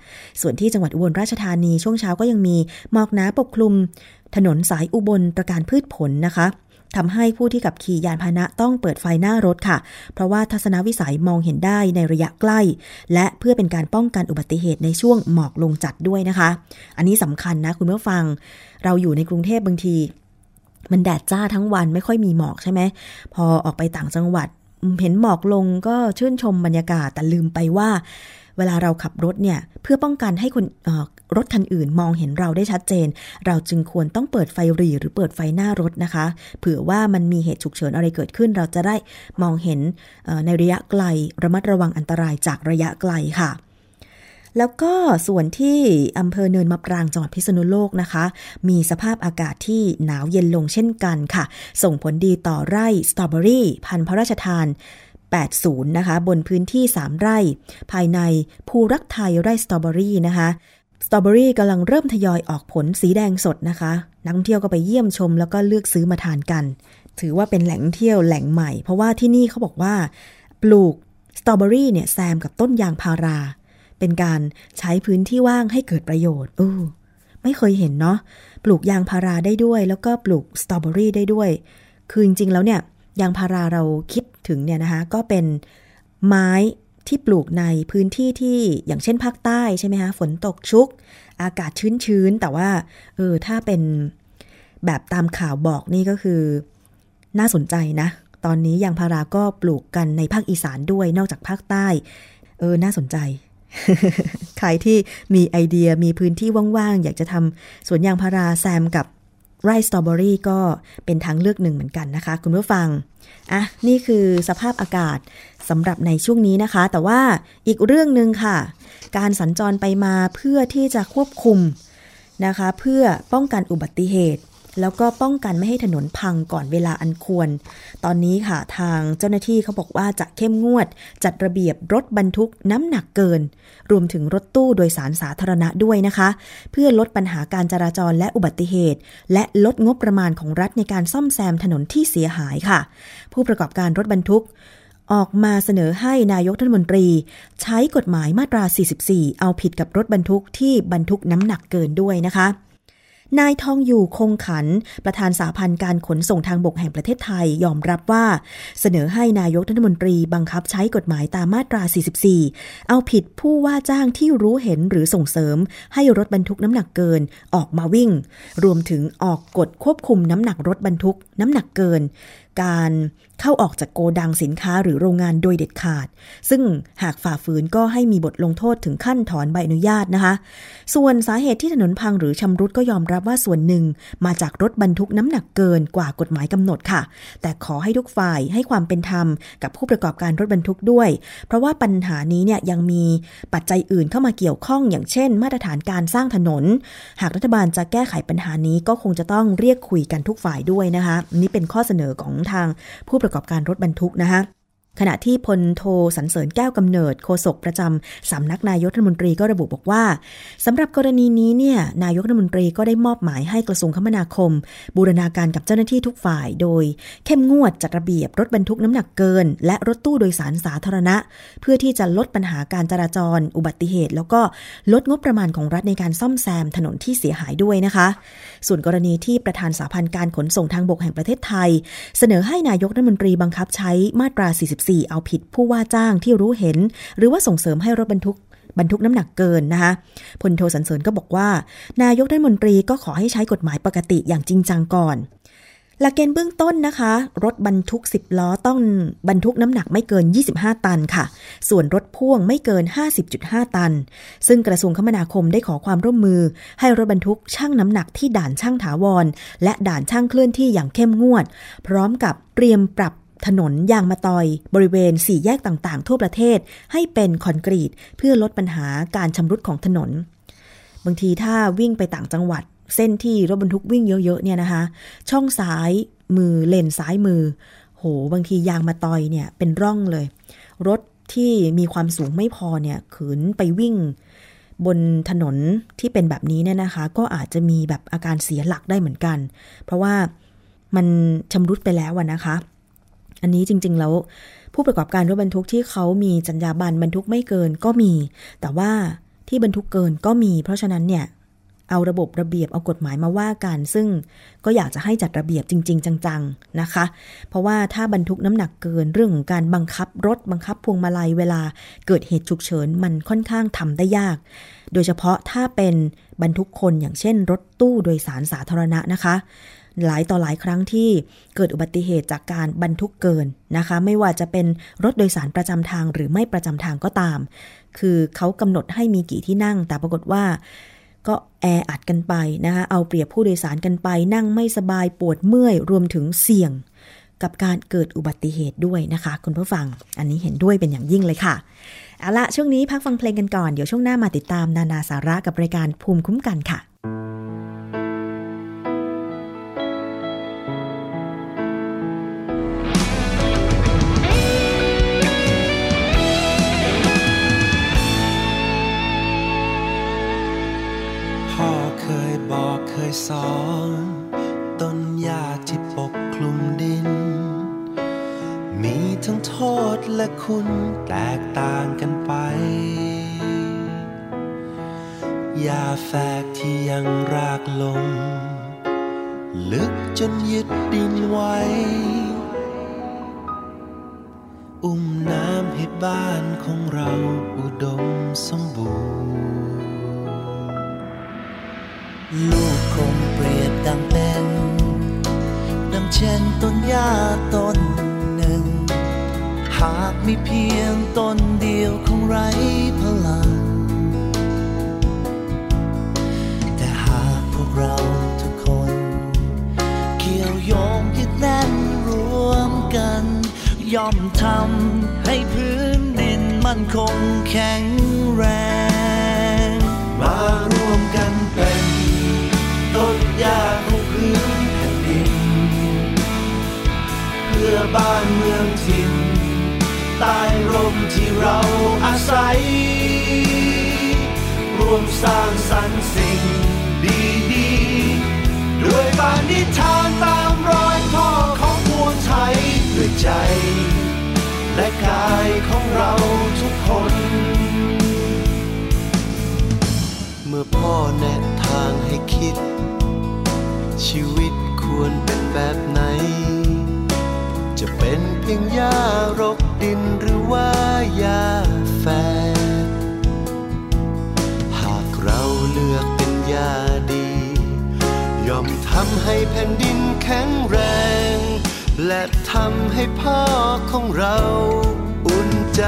ส่วนที่จังหวัดอุบลราชธานีช่วงเช้าก็ยังมีหมอกหนาปกคลุม ถนนสายอุบลประการพืชผลนะคะ ทำให้ผู้ที่ขับขี่ยานพาหนะต้องเปิดไฟหน้ารถค่ะ เพราะว่าทัศนวิสัยมองเห็นได้ในระยะใกล้ และเพื่อเป็นการป้องกันอุบัติเหตุในช่วงหมอกลงจัดด้วยนะคะ อันนี้สำคัญนะคุณผู้ฟัง เราอยู่ในกรุงเทพบางที มันแดดจ้าทั้งวันไม่ค่อยมีหมอกใช่ไหมพอออกไปต่างจังหวัดเห็นหมอกลงก็ชื่นชมบรรยากาศแต่ลืมไปว่า เวลาเราขับรถเนี่ยเพื่อป้องกันให้คนรถคันอื่นมองเห็นเราได้ชัดเจน เราจึงควรต้องเปิดไฟรีหรือเปิดไฟหน้ารถนะคะ เผื่อว่ามันมีเหตุฉุกเฉินอะไรเกิดขึ้น เราจะได้มองเห็นในระยะไกลระมัดระวังอันตรายจากระยะไกลค่ะแล้วก็ส่วนที่อำเภอเนินมะปรางจังหวัดพิษณุโลกนะคะ มีสภาพอากาศที่หนาวเย็นลงเช่นกันค่ะ ส่งผลดีต่อไร่สตรอเบอรี่ พันธุ์พระราชทาน 80 นะคะ บนพื้นที่ 3 ไร่ ภายในภูรักไทยไร่สตรอเบอรี่นะคะสตรอเบอรี่กำลังเริ่มทยอยออกผลสีแดงสดนะคะ นักท่องเที่ยวก็ไปเยี่ยมชมแล้วก็เลือกซื้อมาทานกัน ถือว่าเป็นแหล่งเที่ยวแหล่งใหม่ เพราะว่าที่นี่เขาบอกว่า ปลูกสตรอเบอรี่เนี่ยแซมกับต้นยางพารา เป็นการใช้พื้นที่ว่างให้เกิดประโยชน์อู้ไม่เคยเห็นเนาะปลูกยางพาราได้ด้วย แล้วก็ปลูกสตรอเบอรี่ได้ด้วย คือจริงๆแล้วเนี่ยยางพาราเราคิด ถึงเนี่ยนะคะก็เป็นไม้ที่ปลูกในพื้นที่ที่อย่างเช่นภาคใต้ใช่ไหมคะฝนตกชุก อากาศชื้นๆ แต่ว่าเออถ้าเป็นแบบตามข่าวบอกนี่ก็คือ น่าสนใจนะ ตอนนี้ยางพาราก็ปลูกกันในภาคอีสานด้วยนอกจากภาคใต้ เออน่าสนใจ ใครที่มีไอเดียมีพื้นที่ว่างๆ อยากจะทำสวนยางพาราแซมกับ ไร่สตรอเบอรี่ก็เป็นทางเลือกหนึ่งเหมือนกันนะคะ คุณผู้ฟัง อะ นี่คือสภาพอากาศสำหรับในช่วงนี้นะคะ แต่ว่าอีกเรื่องหนึ่งค่ะ การสัญจรไปมาเพื่อที่จะควบคุมนะคะ เพื่อป้องกันอุบัติเหตุ แล้วก็ป้องกันไม่ให้ถนนพังก่อนเวลาอันควร ตอนนี้ค่ะทางเจ้าหน้าที่เขาบอกว่าจะเข้มงวด จัดระเบียบรถบรรทุกน้ำหนักเกิน รวมถึงรถตู้โดยสารสาธารณะด้วยนะคะ เพื่อลดปัญหาการจราจรและอุบัติเหตุ และลดงบประมาณของรัฐในการซ่อมแซมถนนที่เสียหายค่ะ ผู้ประกอบการรถบรรทุกออกมาเสนอให้นายกรัฐมนตรี ใช้กฎหมายมาตรา 44 เอาผิดกับรถบรรทุกที่บรรทุกน้ำหนักเกินด้วยนะคะ นายทองอยู่คงขัน ประธานสาพันธ์การขนส่งทางบกแห่งประเทศไทยยอมรับว่า เสนอให้นายกรัฐมนตรีบังคับใช้กฎหมายตามมาตรา 44 เอาผิดผู้ว่าจ้างที่รู้เห็นหรือส่งเสริม ให้รถบรรทุกน้ำหนักเกินออกมาวิ่ง รวมถึงออกกฎควบคุมน้ำหนักรถบรรทุกน้ำหนักเกิน การเข้าออกจากโกดังสินค้าหรือโรงงานโดยเด็ดขาด ซึ่งหากฝ่าฝืนก็ให้มีบทลงโทษถึงขั้นถอนใบอนุญาตนะคะ ส่วนสาเหตุที่ถนนพังหรือชำรุดก็ยอมรับว่าส่วนหนึ่ง มาจากรถบรรทุกน้ำหนักเกินกว่ากฎหมายกำหนดค่ะ แต่ขอให้ทุกฝ่ายให้ความเป็นธรรมกับผู้ประกอบการรถบรรทุกด้วย เพราะว่าปัญหานี้เนี่ยยังมีปัจจัยอื่นเข้ามาเกี่ยวข้อง อย่างเช่น มาตรฐานการสร้างถนน หากรัฐบาลจะแก้ไขปัญหานี้ก็คงจะต้องเรียกคุยกันทุกฝ่ายด้วยนะคะ นี่เป็นข้อเสนอของทางผู้ประกอบการรถบรรทุกนะคะ ขณะที่พลโทสันเสริญแก้วกำเนิดโฆษกประจำสำนักนายกรัฐมนตรีก็ระบุบอกว่าสำหรับกรณีนี้เนี่ยนายกรัฐมนตรีก็ได้มอบหมายให้กระทรวงคมนาคม บูรณาการกับเจ้าหน้าที่ทุกฝ่าย โดย เข้มงวดจัดระเบียบรถบรรทุกน้ำหนักเกิน และรถตู้โดยสารสาธารณะ เพื่อที่จะลดปัญหาการจราจร อุบัติเหตุ แล้วก็ลดงบประมาณของรัฐในการซ่อมแซมถนนที่เสียหายด้วยนะคะ ส่วนกรณีที่ประธานสาพันธ์การขนส่งทางบกแห่งประเทศไทย เสนอให้นายกรัฐมนตรีบังคับใช้มาตรา 44เอาผิดผู้ว่าจ้างที่รู้เห็น หรือว่าส่งเสริมให้รถบรรทุกบรรทุกน้ำหนักเกินนะคะพลโทสันเสริญก็บอกว่า นายกรัฐมนตรีก็ขอให้ใช้กฎหมายปกติอย่างจริงจังก่อนหลักเกณฑ์เบื้องต้นนะคะ รถบรรทุก 10 ล้อต้องบรรทุกน้ำหนักไม่เกิน 25 ตันค่ะ ส่วนรถพ่วงไม่เกิน 50.5 ตัน ซึ่งกระทรวงคมนาคมได้ขอความร่วมมือ ให้รถบรรทุกช่างน้ำหนักที่ด่านช่างถาวร และด่านช่างเคลื่อนที่อย่างเข้มงวด พร้อมกับเตรียมปรับ ถนนยางมะตอย บริเวณสี่แยกต่างๆ ทั่วประเทศให้เป็นคอนกรีต เพื่อลดปัญหาการชำรุดของถนน บางทีถ้าวิ่งไปต่างจังหวัด เส้นที่รถบรรทุกวิ่งเยอะๆเนี่ยนะคะ ช่องซ้ายมือเลนซ้ายมือ โห บางทียางมาตอยเนี่ยเป็นร่องเลย รถที่มีความสูงไม่พอเนี่ยขืนไปวิ่ง บนถนนที่เป็นแบบนี้เนี่ยนะคะ ก็อาจจะมีแบบอาการเสียหลักได้เหมือนกัน เพราะว่ามันชำรุดไปแล้วนะคะ อันนี้จริง ๆ แล้ว ผู้ประกอบการรถบรรทุกที่เขามีจัญญาบันบรรทุกไม่เกินก็มี แต่ว่าที่บรรทุกเกินก็มี เพราะฉะนั้นเนี่ยเอาระบบระเบียบเอากฎหมายมาว่ากัน ซึ่งก็อยากจะให้จัดระเบียบจริง ๆ จัง ๆ นะคะ เพราะว่าถ้าบรรทุกน้ำหนักเกินเรื่องของการบังคับรถบังคับพวงมาลัยเวลาเกิดเหตุฉุกเฉินมันค่อนข้างทำได้ยาก โดยเฉพาะถ้าเป็นบรรทุกคนอย่างเช่น รถตู้โดยสารสาธารณะนะคะ หลายต่อหลายครั้งที่เกิดอุบัติเหตุจากการบรรทุกเกินนะคะ ไม่ว่าจะเป็นรถโดยสารประจำทางหรือไม่ประจำทางก็ตาม คือเขากำหนดให้มีกี่ที่นั่ง แต่ปรากฏว่าก็แออัดกันไปนะคะเอาเปรียบผู้โดยสารกันไป นั่งไม่สบายปวดเมื่อยรวมถึงเสี่ยงกับการเกิดอุบัติเหตุด้วยนะคะ คุณผู้ฟัง อันนี้เห็นด้วยเป็นอย่างยิ่งเลยค่ะ เอาละช่วงนี้พักฟังเพลงกันก่อน เดี๋ยวช่วงหน้ามาติดตามนานาสาระกับรายการภูมิคุ้มกันค่ะ ยสอน ต้นหญ้าที่ปกคลุมดิน มีทั้งโทษและคุณแตกต่างกันไปหญ้าแฝกที่ยังรากลง ลึกจนยึดดินไว้ อุ้มน้ำให้บ้านของเราอุดมสมบูรณ์ลูก ดังเป็นดังเช่นต้นหญ้าต้นหนึ่ง หากมีเพียงต้นเดียวคงไร้พลัง แต่หากพวกเราทุกคน เกี่ยวโยงยึดแน่นรวมกัน ย่อมทำให้พื้นดินมั่นคงแข็ง เราอาศัย รวมสร้างสรรค์สิ่งดีๆ ด้วยปานิทานตามรอยพ่อของพวงไทยด้วยใจ และกายของเราทุกคน เมื่อพ่อแนะทางให้คิด ชีวิตควรเป็นแบบไหน จะเป็นเพียงหญ้ารกดินหรือว่ายาแฝดหากเราเลือกเป็นยาดียอมทำให้แผ่นดินแข็งแรง และทำให้พ่อของเราอุ่นใจ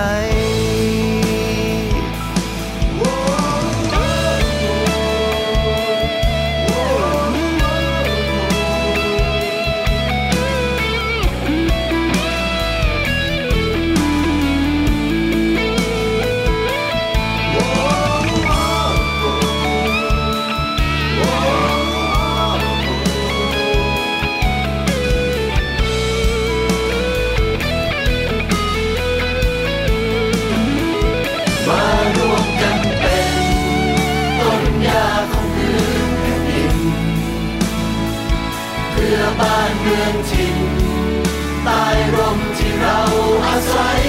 ร่มที่เราอาศัย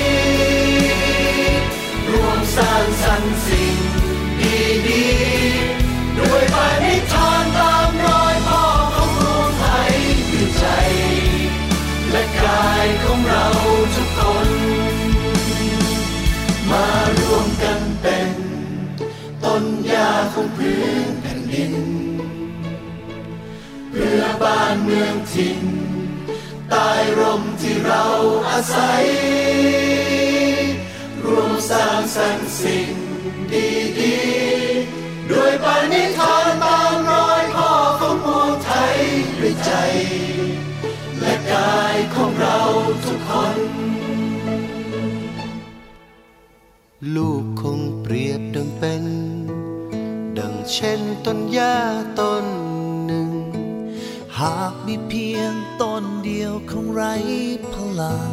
รวมสร้างสรรค์สิ่งดีๆด้วยปานิทานตามรอยพ่อของรวงไทยด้วใจ และกายของเราทุกคน มารวมกันเป็น ต้นยาของพื้นแผ่นดิน เพื่อบ้านเมืองถิ่น ใต้ร่มที่เราอาศัย รวมสร้างสรรค์สิ่งดีๆด้วยปานิทานตามรอยพ่อของพวกไทยด้วยใจ และกายของเราทุกคน ลูกคงเปรียบดังเป็น ดังเช่นต้นหญ้าต้น หากมีเพียงต้นเดียวคงไร้พลัง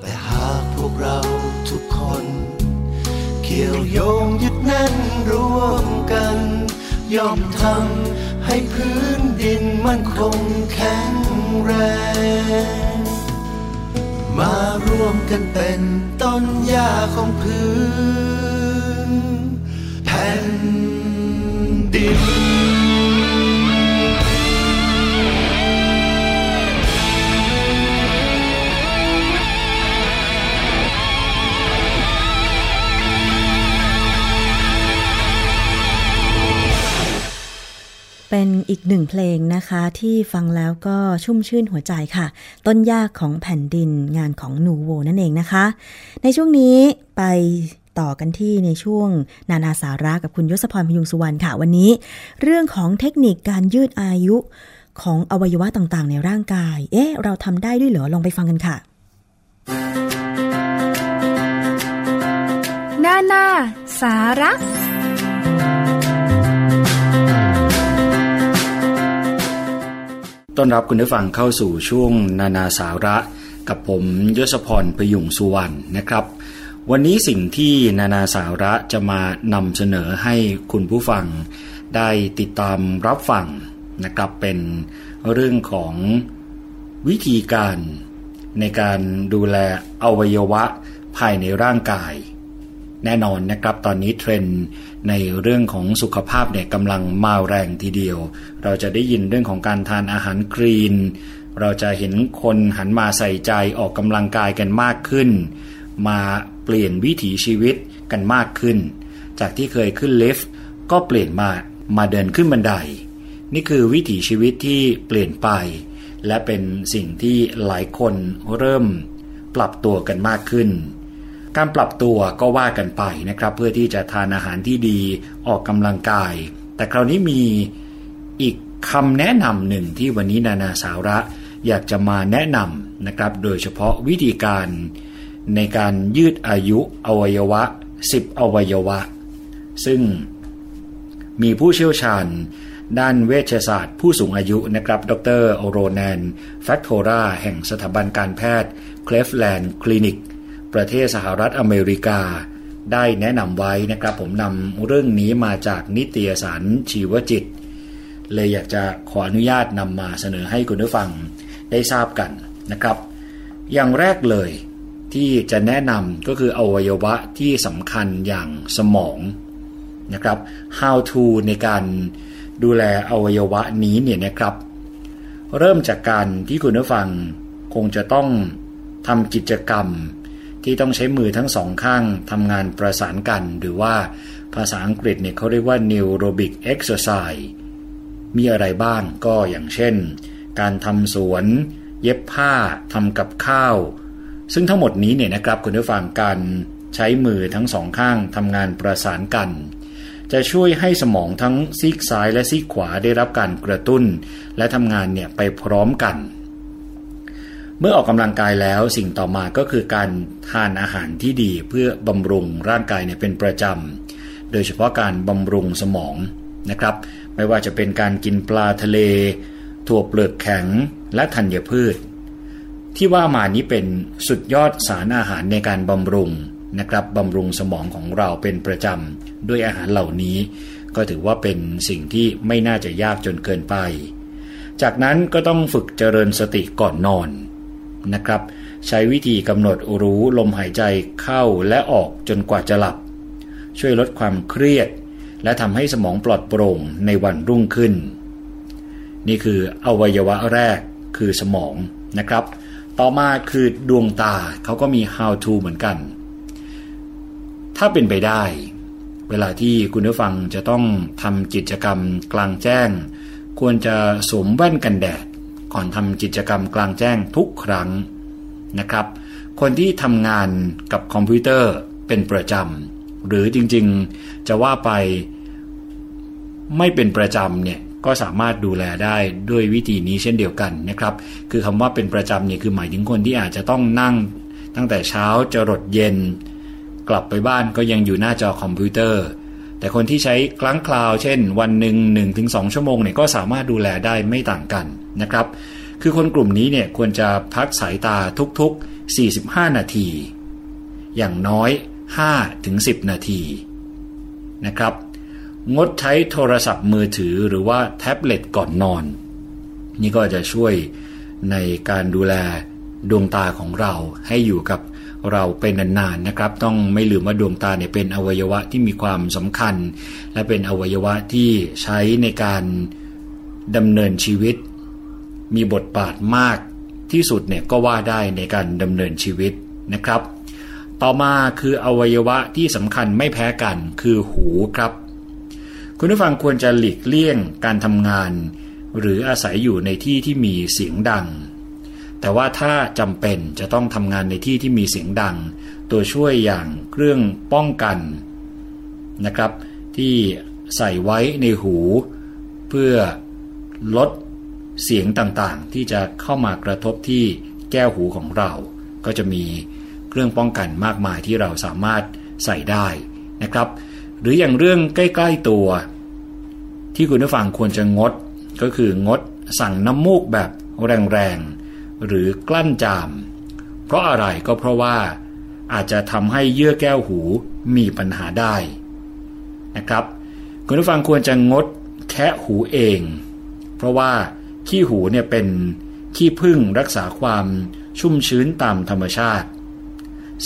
แต่หากพวกเราทุกคน เกี่ยวโยงยึดแน่นร่วมกัน ย่อมทำให้พื้นดินมันคงแข็งแรง มารวมกันเป็นต้นหญ้าของพื้นแผ่น อีกหนึ่งเพลงนะคะที่ฟังแล้วก็ชุ่มชื่นหัวใจค่ะ ต้นยากของแผ่นดินงานของหนูโวนั่นเองนะคะ ในช่วงนี้ไปต่อกันที่ในช่วงนานาสาระกับคุณยศพรพยุงสุวรรณค่ะวันนี้ เรื่องของเทคนิคการยืดอายุของอวัยวะต่างๆ ในร่างกาย เอ๊ะ เราทำได้ด้วยเหรอลองไปฟังกันค่ะ นานาสาระ ต้อนรับคุณผู้ฟังเข้าสู่ช่วงนานาสาระ กับผมยศพรพยุงสุวรรณนะครับ วันนี้สิ่งที่นานาสาระจะมานำเสนอให้คุณผู้ฟัง ได้ติดตามรับฟังนะครับเป็นเรื่องของวิธีการในการดูแลอวัยวะภายในร่างกาย แน่นอนนะครับตอนนี้เทรนด์ ในเรื่องของสุขภาพเนี่ยกำลังมาแรงทีเดียว เราจะได้ยินเรื่องของการทานอาหารกรีน เราจะเห็นคนหันมาใส่ใจออกกำลังกายกันมากขึ้น มาเปลี่ยนวิถีชีวิตกันมากขึ้น จากที่เคยขึ้นลิฟต์ก็เปลี่ยนมามาเดินขึ้นบันได นี่คือวิถีชีวิตที่เปลี่ยนไป และเป็นสิ่งที่หลายคนเริ่มปรับตัวกันมากขึ้น การปรับตัวก็ว่ากันไปนะครับ เพื่อที่จะทานอาหารที่ดีออกกำลังกาย แต่คราวนี้มีอีกคำแนะนำหนึ่งที่วันนี้นานาสาระอยากจะมาแนะนำนะครับ โดยเฉพาะวิธีการในการยืดอายุอวัยวะ 10 อวัยวะ ซึ่งมีผู้เชี่ยวชาญด้านเวชศาสตร์ผู้สูงอายุนะครับ ดรโอโรแนนแฟคโทราแห่งสถาบันการแพทย์เคลฟแลนด์คลินิก ประเทศสหรัฐอเมริกา ได้แนะนำไว้นะครับ ผมนำเรื่องนี้มาจากนิตยสารชีวจิต เลยอยากจะขออนุญาตนำมาเสนอให้คุณผู้ฟังได้ทราบกันนะครับ อย่างแรกเลยที่จะแนะนำก็คืออวัยวะที่สำคัญอย่างสมองนะครับ how to ในการดูแลอวัยวะนี้เนี่ยนะครับ เริ่มจากการที่คุณผู้ฟังคงจะต้องทำกิจกรรม ที่ต้องใช้มือทั้งสองข้างทำงานประสานกัน หรือว่าภาษาอังกฤษเนี่ยเขาเรียกว่า neurobic exercise มีอะไรบ้างก็อย่างเช่น การทำสวน เย็บผ้าทำกับข้าว ซึ่งทั้งหมดนี้เนี่ยนะครับคุณผู้ฟังการใช้มือทั้งสองข้างทำงานประสานกัน จะช่วยให้สมองทั้งซีกซ้ายและซีกขวาได้รับการกระตุ้น และทำงานเนี่ยไปพร้อมกัน เมื่อออกกำลังกายแล้วสิ่งต่อมาก็คือการทานอาหารที่ดีเพื่อบำรุงร่างกายเนี่ยเป็นประจำ โดยเฉพาะการบำรุงสมองนะครับ ไม่ว่าจะเป็นการกินปลาทะเล ถั่วเปลือกแข็งและธัญพืช ที่ว่ามานี้เป็นสุดยอดสารอาหารในการบำรุงนะครับบำรุงสมองของเราเป็นประจำด้วยอาหารเหล่านี้ ก็ถือว่าเป็นสิ่งที่ไม่น่าจะยากจนเกินไป จากนั้นก็ต้องฝึกเจริญสติก่อนนอน นะครับ ใช้วิธีกำหนดรู้ลมหายใจเข้าและออกจนกว่าจะหลับ ช่วยลดความเครียด และทำให้สมองปลอดโปร่งในวันรุ่งขึ้น นี่คืออวัยวะแรกคือสมองนะครับ ต่อมาคือดวงตาเขาก็มี how to เหมือนกัน ถ้าเป็นไปได้ เวลาที่คุณผู้ฟังจะต้องทำกิจกรรมกลางแจ้ง ควรจะสวมแว่นกันแดด ก่อนทำกิจกรรมกลางแจ้งทุกครั้งนะครับ คนที่ทำงานกับคอมพิวเตอร์เป็นประจำหรือจริงๆจะว่าไปไม่เป็นประจำเนี่ยก็สามารถดูแลได้ด้วยวิธีนี้เช่นเดียวกันนะครับ คือคำว่าเป็นประจำเนี่ยคือหมายถึงคนที่อาจจะต้องนั่งตั้งแต่เช้าจรดเย็น กลับไปบ้านก็ยังอยู่หน้าจอคอมพิวเตอร์ แต่คนที่ใช้ครั้งคราว เช่น วันหนึ่ง1-2 ชั่วโมงเนี่ยก็สามารถดูแลได้ไม่ต่างกัน นะครับ คือคนกลุ่มนี้เนี่ยควรจะพักสายตาทุกๆ 45 นาที อย่างน้อย 5-10 นาทีนะครับ งดใช้โทรศัพท์มือถือหรือว่าแท็บเล็ตก่อนนอน นี่ก็จะช่วยในการดูแลดวงตาของเราให้อยู่กับเราเป็นนานๆนะครับ ต้องไม่ลืมว่าดวงตาเนี่ยเป็นอวัยวะที่มีความสำคัญ และเป็นอวัยวะที่ใช้ในการดำเนินชีวิต มีบทบาทมากที่สุดเนี่ยก็ว่าได้ในการดำเนินชีวิตนะครับ ต่อมาคืออวัยวะที่สำคัญไม่แพ้กันคือหูครับ คุณผู้ฟังควรจะหลีกเลี่ยงการทำงาน หรืออาศัยอยู่ในที่ที่มีเสียงดัง แต่ว่าถ้าจำเป็นจะต้องทำงานในที่ที่มีเสียงดัง ตัวช่วยอย่างเครื่องป้องกันนะครับ ที่ใส่ไว้ในหู เพื่อลด เสียงต่างๆ ที่จะเข้ามากระทบที่แก้วหูของเรา ก็จะมีเครื่องป้องกันมากมายที่เราสามารถใส่ได้นะครับ หรืออย่างเรื่องใกล้ ๆตัว ที่คุณผู้ฟังควรจะงด ก็คืองดสั่งน้ำมูกแบบแรงๆ หรือกลั้นจาม เพราะอะไรก็เพราะว่าอาจจะทำให้เยื่อแก้วหูมีปัญหาได้นะครับ คุณผู้ฟังควรจะงดแคะหูเอง เพราะว่า ขี้หูเนี่ยเป็นขี้พึ่งรักษาความชุ่มชื้นตามธรรมชาติ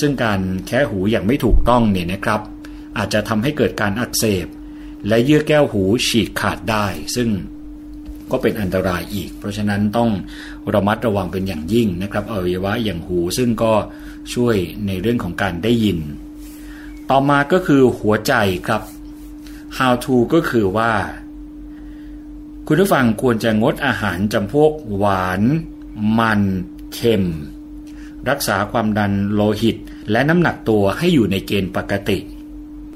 ซึ่งการแคะหูอย่างไม่ถูกต้องเนี่ยนะครับ อาจจะทำให้เกิดการอักเสบ และเยื่อแก้วหูฉีกขาดได้ ซึ่งก็เป็นอันตรายอีก เพราะฉะนั้นต้องระมัดระวังเป็นอย่างยิ่งนะครับอวัยวะอย่างหูซึ่งก็ช่วยในเรื่องของการได้ยิน ต่อมาก็คือหัวใจครับ how to ก็คือว่า คุณผู้ฟังควรจะงดอาหารจำพวกหวาน มัน เค็ม รักษาความดันโลหิต และน้ำหนักตัวให้อยู่ในเกณฑ์ปกติ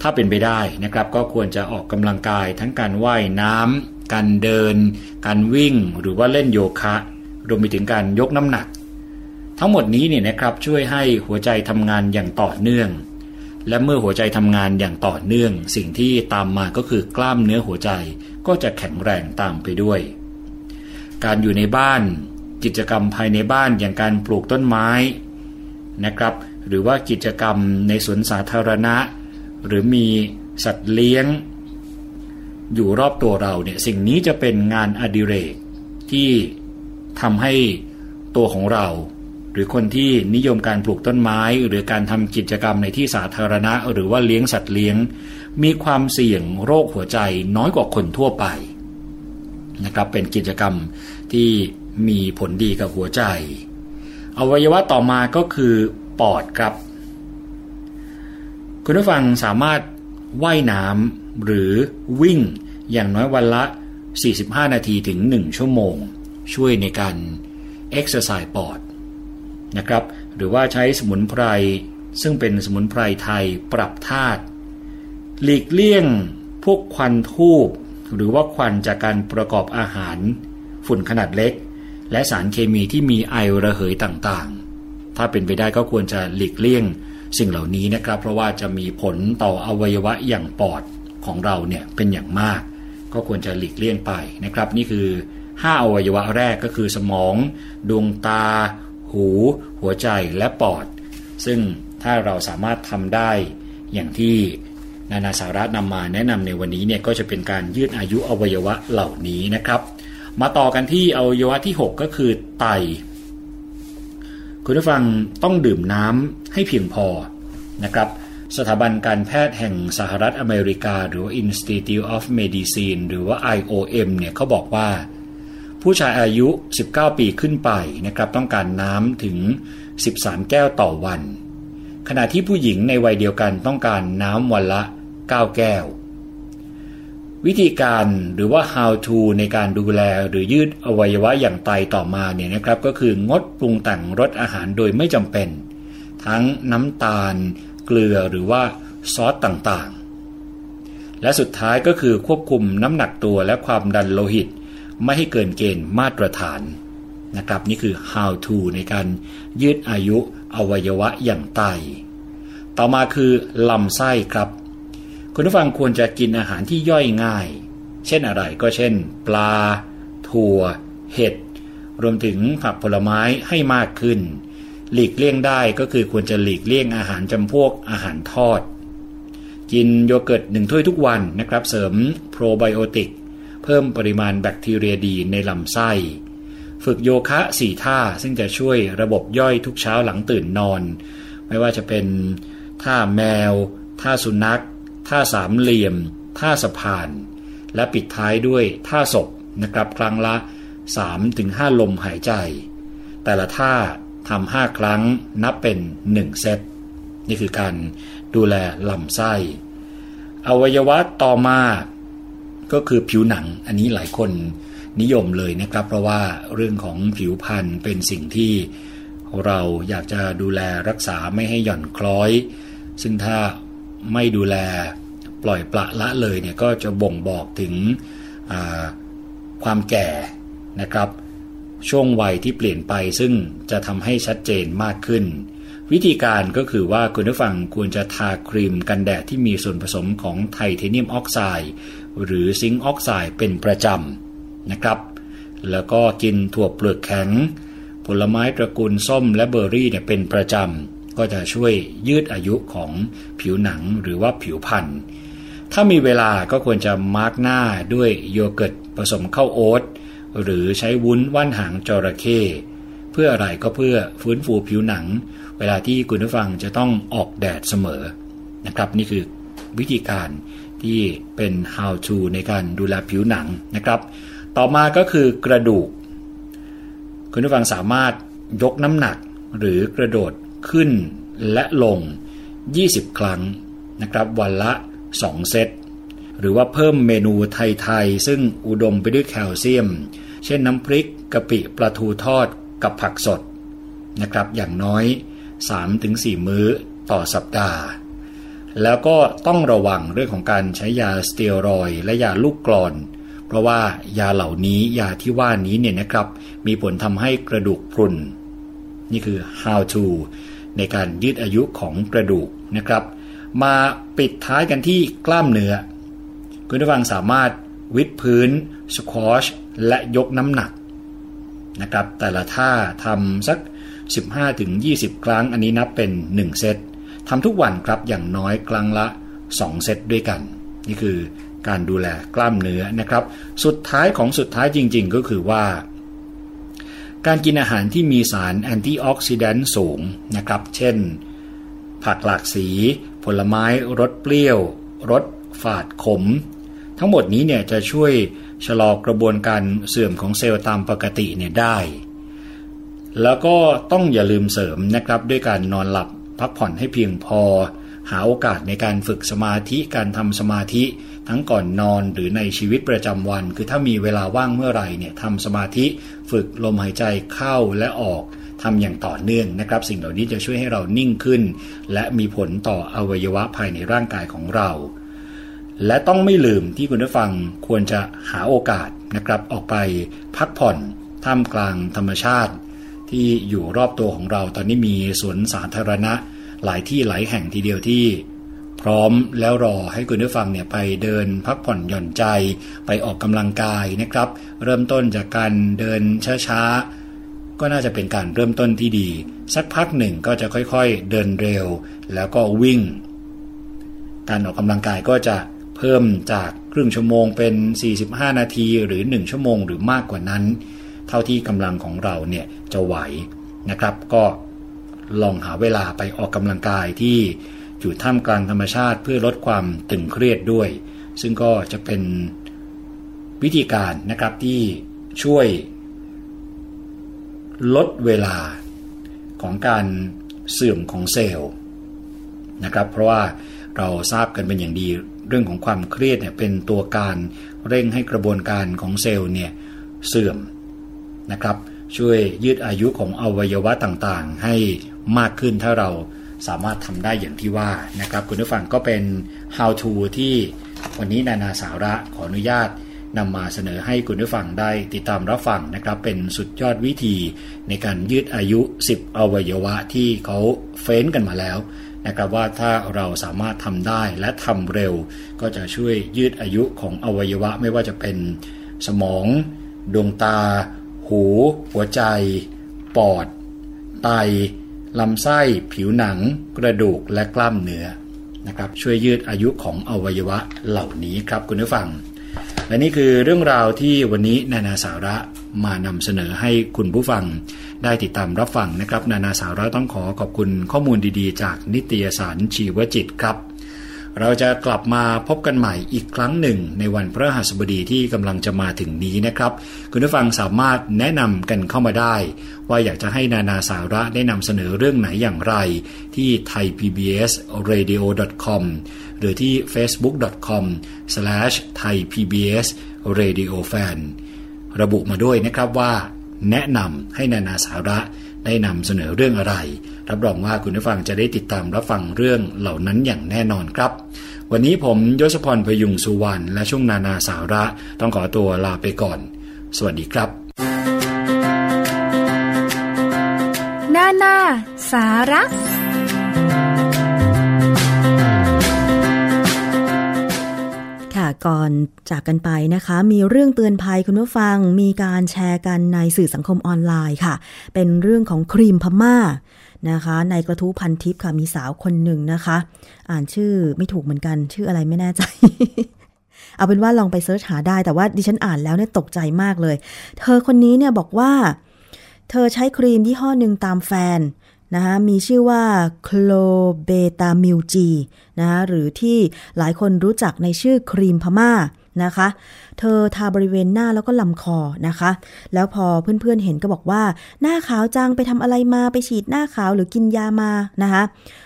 ถ้าเป็นไปได้นะครับ ก็ควรจะออกกำลังกายทั้งการว่ายน้ำการเดิน การวิ่งหรือว่าเล่นโยคะรวมไปถึงการยกน้ำหนัก ทั้งหมดนี้เนี่ยนะครับช่วยให้หัวใจทำงานอย่างต่อเนื่อง และเมื่อหัวใจทำงานอย่างต่อเนื่อง สิ่งที่ตามมาก็คือกล้ามเนื้อหัวใจก็จะแข็งแรงตามไปด้วย การอยู่ในบ้าน กิจกรรมภายในบ้านอย่างการปลูกต้นไม้นะครับ หรือว่ากิจกรรมในสวนสาธารณะ หรือมีสัตว์เลี้ยง อยู่รอบตัวเราเนี่ยสิ่งนี้จะเป็นงานอดิเรกที่ทำให้ตัวของเรา หรือคนที่นิยมการปลูกต้นไม้ หรือการทำกิจกรรมในที่สาธารณะ หรือว่าเลี้ยงสัตว์เลี้ยง มีความเสี่ยงโรคหัวใจน้อยกว่าคนทั่วไปนะครับเป็นกิจกรรมที่มีผลดีกับหัวใจ อวัยวะต่อมาก็คือปอดครับ คุณผู้ฟังสามารถว่ายน้ำหรือวิ่งอย่างน้อยวันละ 45 นาทีถึง 1 ชั่วโมง ช่วยในการเอ็กซ์ไซส์ปอด นะครับ หรือว่าใช้สมุนไพร ซึ่งเป็นสมุนไพรไทยปรับธาตุหลีกเลี่ยงพวกควันทูบหรือว่าควันจากการประกอบอาหาร ฝุ่นขนาดเล็ก และสารเคมีที่มีไอระเหยต่างๆ ถ้าเป็นไปได้ก็ควรจะหลีกเลี่ยงสิ่งเหล่านี้นะครับ เพราะว่าจะมีผลต่ออวัยวะอย่างปอดของเราเนี่ยเป็นอย่างมาก ก็ควรจะหลีกเลี่ยงไปนะครับ นี่คือ 5 อวัยวะแรกก็คือสมอง ดวงตา หู หัวใจและปอด ซึ่งถ้าเราสามารถทำได้อย่างที่นานาสาระนำมาแนะนำในวันนี้เนี่ยก็จะเป็นการยืดอายุอวัยวะเหล่านี้นะครับ มาต่อกันที่อวัยวะที่ 6 ก็คือไต คุณผู้ฟังต้องดื่มน้ำให้เพียงพอนะครับสถาบันการแพทย์แห่งสหรัฐอเมริกา หรือ Institute of Medicine หรือว่า IOM เนี่ยเขาบอกว่า ผู้ชายอายุ 19 ปีขึ้นไปนะครับต้องการน้ำถึง 13 แก้วต่อวัน ขณะที่ผู้หญิงในวัยเดียวกันต้องการน้ำวันละ 9 แก้ว วิธีการหรือว่า how to ในการดูแลหรือยืดอวัยวะอย่างไตต่อมาเนี่ยนะครับก็คืองดปรุงแต่งรสอาหารโดยไม่จำเป็น ทั้งน้ำตาล เกลือหรือว่าซอสต่างๆ และสุดท้ายก็คือควบคุมน้ำหนักตัวและความดันโลหิต ไม่ให้เกินเกณฑ์มาตรฐานนะครับนี่คือ how to ในการยืดอายุอวัยวะอย่างไต ต่อมาคือลำไส้ครับ คุณผู้ฟังควรจะกินอาหารที่ย่อยง่าย เช่นอะไรก็เช่น ปลา ถั่ว เห็ด รวมถึงผักผลไม้ให้มากขึ้น หลีกเลี่ยงได้ก็คือควรจะหลีกเลี่ยงอาหารจำพวกอาหารทอด กินโยเกิร์ตหนึ่งถ้วยทุกวันนะครับ เสริมโปรไบโอติก เพิ่มปริมาณแบคทีเรียดีในลำไส้ ฝึกโยคะสี่ท่าซึ่งจะช่วยระบบย่อยทุกเช้าหลังตื่นนอน ไม่ว่าจะเป็นท่าแมว ท่าสุนัข ท่าสามเหลี่ยม ท่าสะพาน และปิดท้ายด้วยท่าศพนะครับครั้งละ 3-5 ลมหายใจ แต่ละท่าทำห้าครั้งนับเป็น 1 เซต นี่คือการดูแลลำไส้ อวัยวะต่อมา ก็คือผิวหนังอันนี้หลายคนนิยมเลยนะครับ เพราะว่าเรื่องของผิวพรรณเป็นสิ่งที่เราอยากจะดูแลรักษาไม่ให้หย่อนคล้อย ซึ่งถ้าไม่ดูแลปล่อยปละละเลยเนี่ยก็จะบ่งบอกถึงความแก่นะครับ ช่วงวัยที่เปลี่ยนไปซึ่งจะทำให้ชัดเจนมากขึ้น วิธีการก็คือว่าคุณผู้ฟังควรจะทาครีมกันแดดที่มีส่วนผสมของไทเทเนียมออกไซด์ หรือซิงค์ออกไซด์เป็นประจำนะครับ แล้วก็กินถั่วเปลือกแข็ง ผลไม้ตระกูลส้มและเบอร์รี่เนี่ยเป็นประจำ ก็จะช่วยยืดอายุของผิวหนังหรือว่าผิวพรรณถ้ามีเวลาก็ควรจะมาร์กหน้าด้วยโยเกิร์ตผสมข้าวโอ๊ตหรือใช้วุ้นว่านหางจระเข้เพื่ออะไรก็เพื่อฟื้นฟูผิวหนัง เวลาที่คุณผู้ฟังจะต้องออกแดดเสมอนะครับ นี่คือวิธีการ ที่เป็น how to ในการดูแลผิวหนังนะครับ ต่อมาก็คือกระดูก คุณผู้ฟังสามารถยกน้ำหนักหรือกระโดดขึ้นและลง 20 ครั้งนะครับวันละ 2 เซต หรือว่าเพิ่มเมนูไทยๆ ซึ่งอุดมไปด้วยแคลเซียม เช่นน้ำพริกกะปิปลาทูทอดกับผักสดนะครับอย่างน้อย 3-4 มื้อต่อสัปดาห์ แล้วก็ต้องระวังเรื่องของการใช้ยาสเตียรอยและยาลูกกรอน เพราะว่ายาเหล่านี้ยาที่ว่านี้เนี่ยนะครับ มีผลทำให้กระดูกพรุน นี่คือ how to ในการยืดอายุของกระดูกนะครับ มาปิดท้ายกันที่กล้ามเนื้อ คุณผู้ฟังสามารถวิดพื้นสควอชและยกน้ำหนักนะครับแต่ละท่าทำสัก 15-20 ครั้งอันนี้นับเป็น 1 เซต ทำทุกวันครับอย่างน้อยครั้งละ 2 เซตด้วยกัน นี่คือการดูแลกล้ามเนื้อนะครับ สุดท้ายของสุดท้ายจริงๆ ก็คือว่า การกินอาหารที่มีสารแอนตี้ออกซิแดนต์สูงนะครับ เช่น ผักหลากสี ผลไม้รสเปรี้ยวรสฝาดขม ทั้งหมดนี้เนี่ยจะช่วยชะลอกระบวนการเสื่อมของเซลล์ตามปกติเนี่ยได้ แล้วก็ต้องอย่าลืมเสริมนะครับด้วยการนอนหลับ พักผ่อนให้เพียงพอ หาโอกาสในการฝึกสมาธิการทำสมาธิ ทั้งก่อนนอนหรือในชีวิตประจำวัน คือถ้ามีเวลาว่างเมื่อไหร่เนี่ยทำสมาธิฝึกลมหายใจเข้าและออกทำอย่างต่อเนื่องนะครับ สิ่งเหล่านี้จะช่วยให้เรานิ่งขึ้น และมีผลต่ออวัยวะภายในร่างกายของเรา และต้องไม่ลืมที่คุณผู้ฟังควรจะหาโอกาสนะครับออกไปพักผ่อนท่ามกลางธรรมชาติ ที่อยู่รอบตัวของเราตอนนี้มีสวนสาธารณะหลายที่หลายแห่งทีเดียวที่ พร้อมแล้วรอให้คุณผู้ฟังเนี่ยไปเดินพักผ่อนหย่อนใจไปออกกำลังกายนะครับ เริ่มต้นจากการเดินช้าๆก็น่าจะเป็นการเริ่มต้นที่ดี สักพักหนึ่งก็จะค่อยๆ เดินเร็ว แล้วก็วิ่ง การออกกำลังกายก็จะเพิ่มจากครึ่งชั่วโมงเป็น 45 นาทีหรือ 1 ชั่วโมงหรือมากกว่านั้น เท่าที่กำลังของเราเนี่ยจะไหวนะครับ ก็ลองหาเวลาไปออกกำลังกายที่อยู่ท่ามกลางธรรมชาติเพื่อลดความตึงเครียดด้วย ซึ่งก็จะเป็นวิธีการนะครับที่ช่วยลดเวลาของการเสื่อมของเซลล์นะครับเพราะว่าเราทราบกันเป็นอย่างดีเรื่องของความเครียดเนี่ยเป็นตัวการเร่งให้กระบวนการของเซลล์เนี่ยเสื่อม นะครับ ช่วยยืดอายุของอวัยวะต่างๆ ให้มากขึ้นถ้าเราสามารถทำได้อย่างที่ว่านะครับ คุณผู้ฟังก็เป็น how to ที่วันนี้นานาสาระขออนุญาตนำมาเสนอให้คุณผู้ฟังได้ติดตามรับฟังนะครับ เป็นสุดยอดวิธีในการยืดอายุ 10 อวัยวะที่เขาเฟ้นกันมาแล้วนะครับว่าถ้าเราสามารถทำได้และทำเร็ว ก็จะช่วยยืดอายุของอวัยวะไม่ว่าจะเป็นสมอง ดวงตา หู หัวใจ ปอด ไตลำไส้ ผิวหนัง กระดูกและกล้ามเนื้อนะครับช่วยยืดอายุของอวัยวะเหล่านี้ครับคุณผู้ฟัง และนี่คือเรื่องราวที่วันนี้นานาสาระมานำเสนอให้คุณผู้ฟัง ได้ติดตามรับฟังนะครับ นานาสาระต้องขอขอบคุณข้อมูลดีๆ จากนิตยสารชีวจิตครับ เราจะกลับมาพบกันใหม่อีกครั้งหนึ่ง ในวันพระหัสบดีที่กำลังจะมาถึงนี้นะครับ คุณผู้ฟังสามารถแนะนำกันเข้ามาได้ ว่าอยากจะให้นานาสาระได้นำเสนอเรื่องไหนอย่างไร ที่ thaipbsradio.com หรือที่ facebook.com/thaipbsradiofan ระบุมาด้วยนะครับว่า แนะนำให้นานาสาระได้นำเสนอเรื่องอะไร รับรองว่าคุณผู้ฟังจะได้ติดตามรับฟังเรื่องเหล่านั้นอย่างแน่นอนครับ วันนี้ผมยศพรพยุงสุวรรณและช่วงนานาสาระ ต้องขอตัวลาไปก่อน สวัสดีครับ นานาสาระค่ะก่อนจากกันไปนะคะ มีเรื่องเตือนภัยคุณผู้ฟังมีการแชร์กันในสื่อสังคมออนไลน์ค่ะ เป็นเรื่องของครีมพม่า นะคะ ในกระทู้พันทิปค่ะมีสาวคนหนึ่งนะคะ อ่านชื่อไม่ถูกเหมือนกัน ชื่ออะไรไม่แน่ใจ เอาเป็นว่าลองไปเซิร์ชหาได้แต่ว่าดิฉันอ่านแล้วเนี่ยตกใจมากเลย เธอคนนี้เนี่ยบอกว่า เธอใช้ครีมยี่ห้อหนึ่งตามแฟนนะคะมีชื่อว่าโคลเบตามิลจีนะคะหรือที่หลายคนรู้จักในชื่อครีมพม่า นะคะ เธอทาบริเวณหน้าแล้วก็ลำคอนะคะ แล้วพอเพื่อนๆเห็นก็บอกว่า หน้าขาวจังไปทำอะไรมาไปฉีดหน้าขาวหรือกินยามานะคะ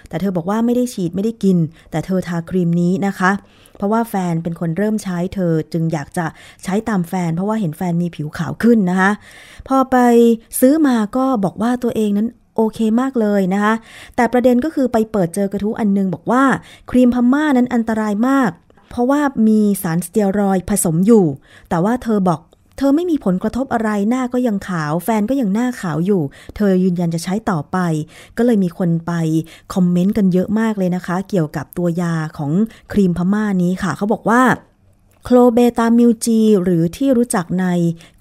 แต่เธอบอกว่าไม่ได้ฉีดไม่ได้กิน แต่เธอทาครีมนี้นะคะ เพราะว่าแฟนเป็นคนเริ่มใช้เธอจึงอยากจะใช้ตามแฟน เพราะว่าเห็นแฟนมีผิวขาวขึ้นนะคะ พอไปซื้อมาก็บอกว่าตัวเองนั้นโอเคมากเลยนะคะ แต่ประเด็นก็คือไปเปิดเจอกระทู้อันนึงบอกว่า ครีมพม่านั้นอันตรายมาก เพราะว่ามีสารสเตียรอยผสมอยู่ แต่ว่าเธอบอก เธอไม่มีผลกระทบอะไรหน้าก็ยังขาว แฟนก็ยังหน้าขาวอยู่ เธอยืนยันจะใช้ต่อไป ก็เลยมีคนไปคอมเมนต์กันเยอะมากเลยนะคะ เกี่ยวกับตัวยาของครีมพม่านี้ค่ะ เขาบอกว่า โคลเบตามิลจีหรือที่รู้จักใน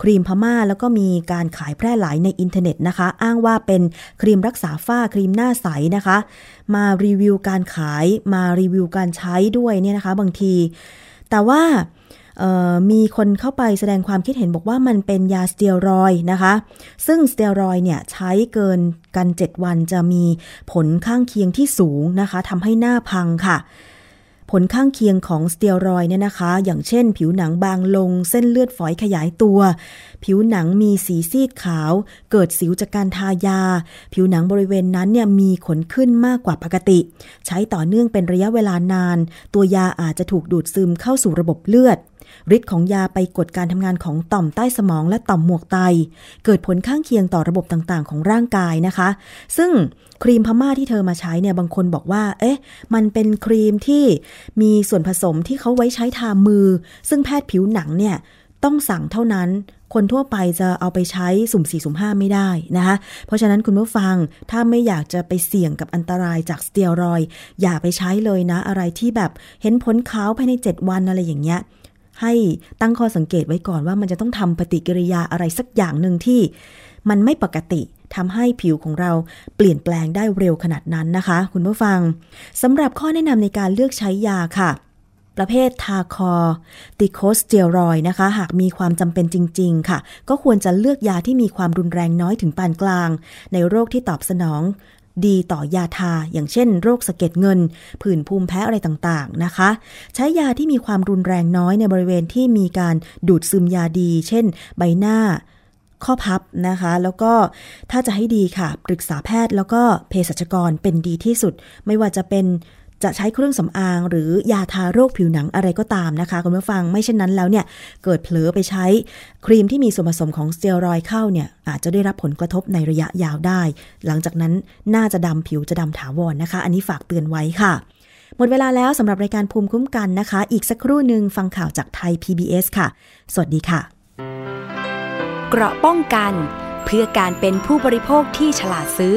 ครีมพม่า แล้วก็มีการขายแพร่หลายในอินเทอร์เน็ตนะคะ อ้างว่าเป็นครีมรักษาฝ้าครีมหน้าใสนะคะ มารีวิวการขายมารีวิวการใช้ด้วยเนี่ยนะคะ บางที แต่ว่ามีคนเข้าไปแสดงความคิดเห็นบอกว่ามันเป็นยาสเตียรอยนะคะ ซึ่งสเตียรอยเนี่ยใช้เกินกัน 7 วันจะมีผลข้างเคียงที่สูงนะคะทำให้หน้าพังค่ะ ผลข้างเคียงของสเตียรอยเนี่ยนะคะ อย่างเช่น ผิวหนังบางลง เส้นเลือดฝอยขยายตัวผิวหนังมีสีซีดขาว เกิดสิวจากการทายา ผิวหนังบริเวณนั้นเนี่ยมีขนขึ้นมากกว่าปกติ ใช้ต่อเนื่องเป็นระยะเวลานาน ตัวยาอาจจะถูกดูดซึมเข้าสู่ระบบเลือดฤทธิ์ของยาไปกดการทำงานของต่อมใต้สมองและต่อมหมวกไต เกิดผลข้างเคียงต่อระบบต่างๆ ของร่างกายนะคะ ซึ่งครีมพม่าที่เธอมาใช้เนี่ยบางคนบอกว่า เอ๊ะ มันเป็นครีมที่มีส่วนผสมที่เขาไว้ใช้ทามือ ซึ่งแพทย์ผิวหนังเนี่ยต้องสั่งเท่านั้น คนทั่วไปจะเอาไปใช้สุ่มสี่สุ่มห้าไม่ได้นะคะ เพราะฉะนั้นคุณผู้ฟังถ้าไม่อยากจะไปเสี่ยงกับอันตรายจากสเตียรอย อย่าไปใช้เลยนะ อะไรที่แบบเห็นผลขาวภายใน 7 วันอะไรอย่างเงี้ยให้ตั้งข้อสังเกตไว้ก่อนว่ามันจะต้องทำปฏิกิริยาอะไรสักอย่างหนึ่งที่ มันไม่ปกติทำให้ผิวของเราเปลี่ยนแปลงได้เร็วขนาดนั้นนะคะ คุณผู้ฟังสำหรับข้อแนะนำในการเลือกใช้ยาค่ะ ประเภททาคอติโคสเตียรอยนะคะ หากมีความจำเป็นจริง ๆ ค่ะ ก็ควรจะเลือกยาที่มีความรุนแรงน้อยถึงปานกลาง ในโรคที่ตอบสนองดีต่อยาทา อย่างเช่น โรคสะเก็ดเงิน ผื่นภูมิแพ้อะไรต่างๆนะคะ ใช้ยาที่มีความรุนแรงน้อยในบริเวณที่มีการดูดซึมยาดี เช่น ใบหน้า ข้อพับนะคะ แล้วก็ถ้าจะให้ดีค่ะ ปรึกษาแพทย์แล้วก็เภสัชกรเป็นดีที่สุด ไม่ว่าจะเป็น จะใช้เครื่องสำอางหรือยาทาโรคผิวหนังอะไรก็ตามนะคะคุณผู้ฟังไม่เช่นนั้นแล้วเนี่ยเกิดเผลอไปใช้ครีมที่มีส่วนผสมของสเตียรอยเข้าเนี่ยอาจจะได้รับผลกระทบในระยะยาวได้ หลังจากนั้นน่าจะดำผิวจะดำถาวรนนะคะ อันนี้ฝากเตือนไว้ค่ะ หมดเวลาแล้วสำหรับรายการภูมิคุ้มกันนะคะ อีกสักครู่หนึ่งฟังข่าวจากไทย PBS ค่ะ สวัสดีค่ะ เกราะป้องกัน เพื่อการเป็นผู้บริโภคที่ฉลาดซื้อ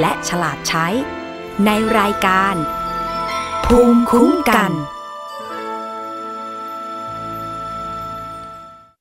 และฉลาดใช้ ในรายการ ภูมิคุ้มกัน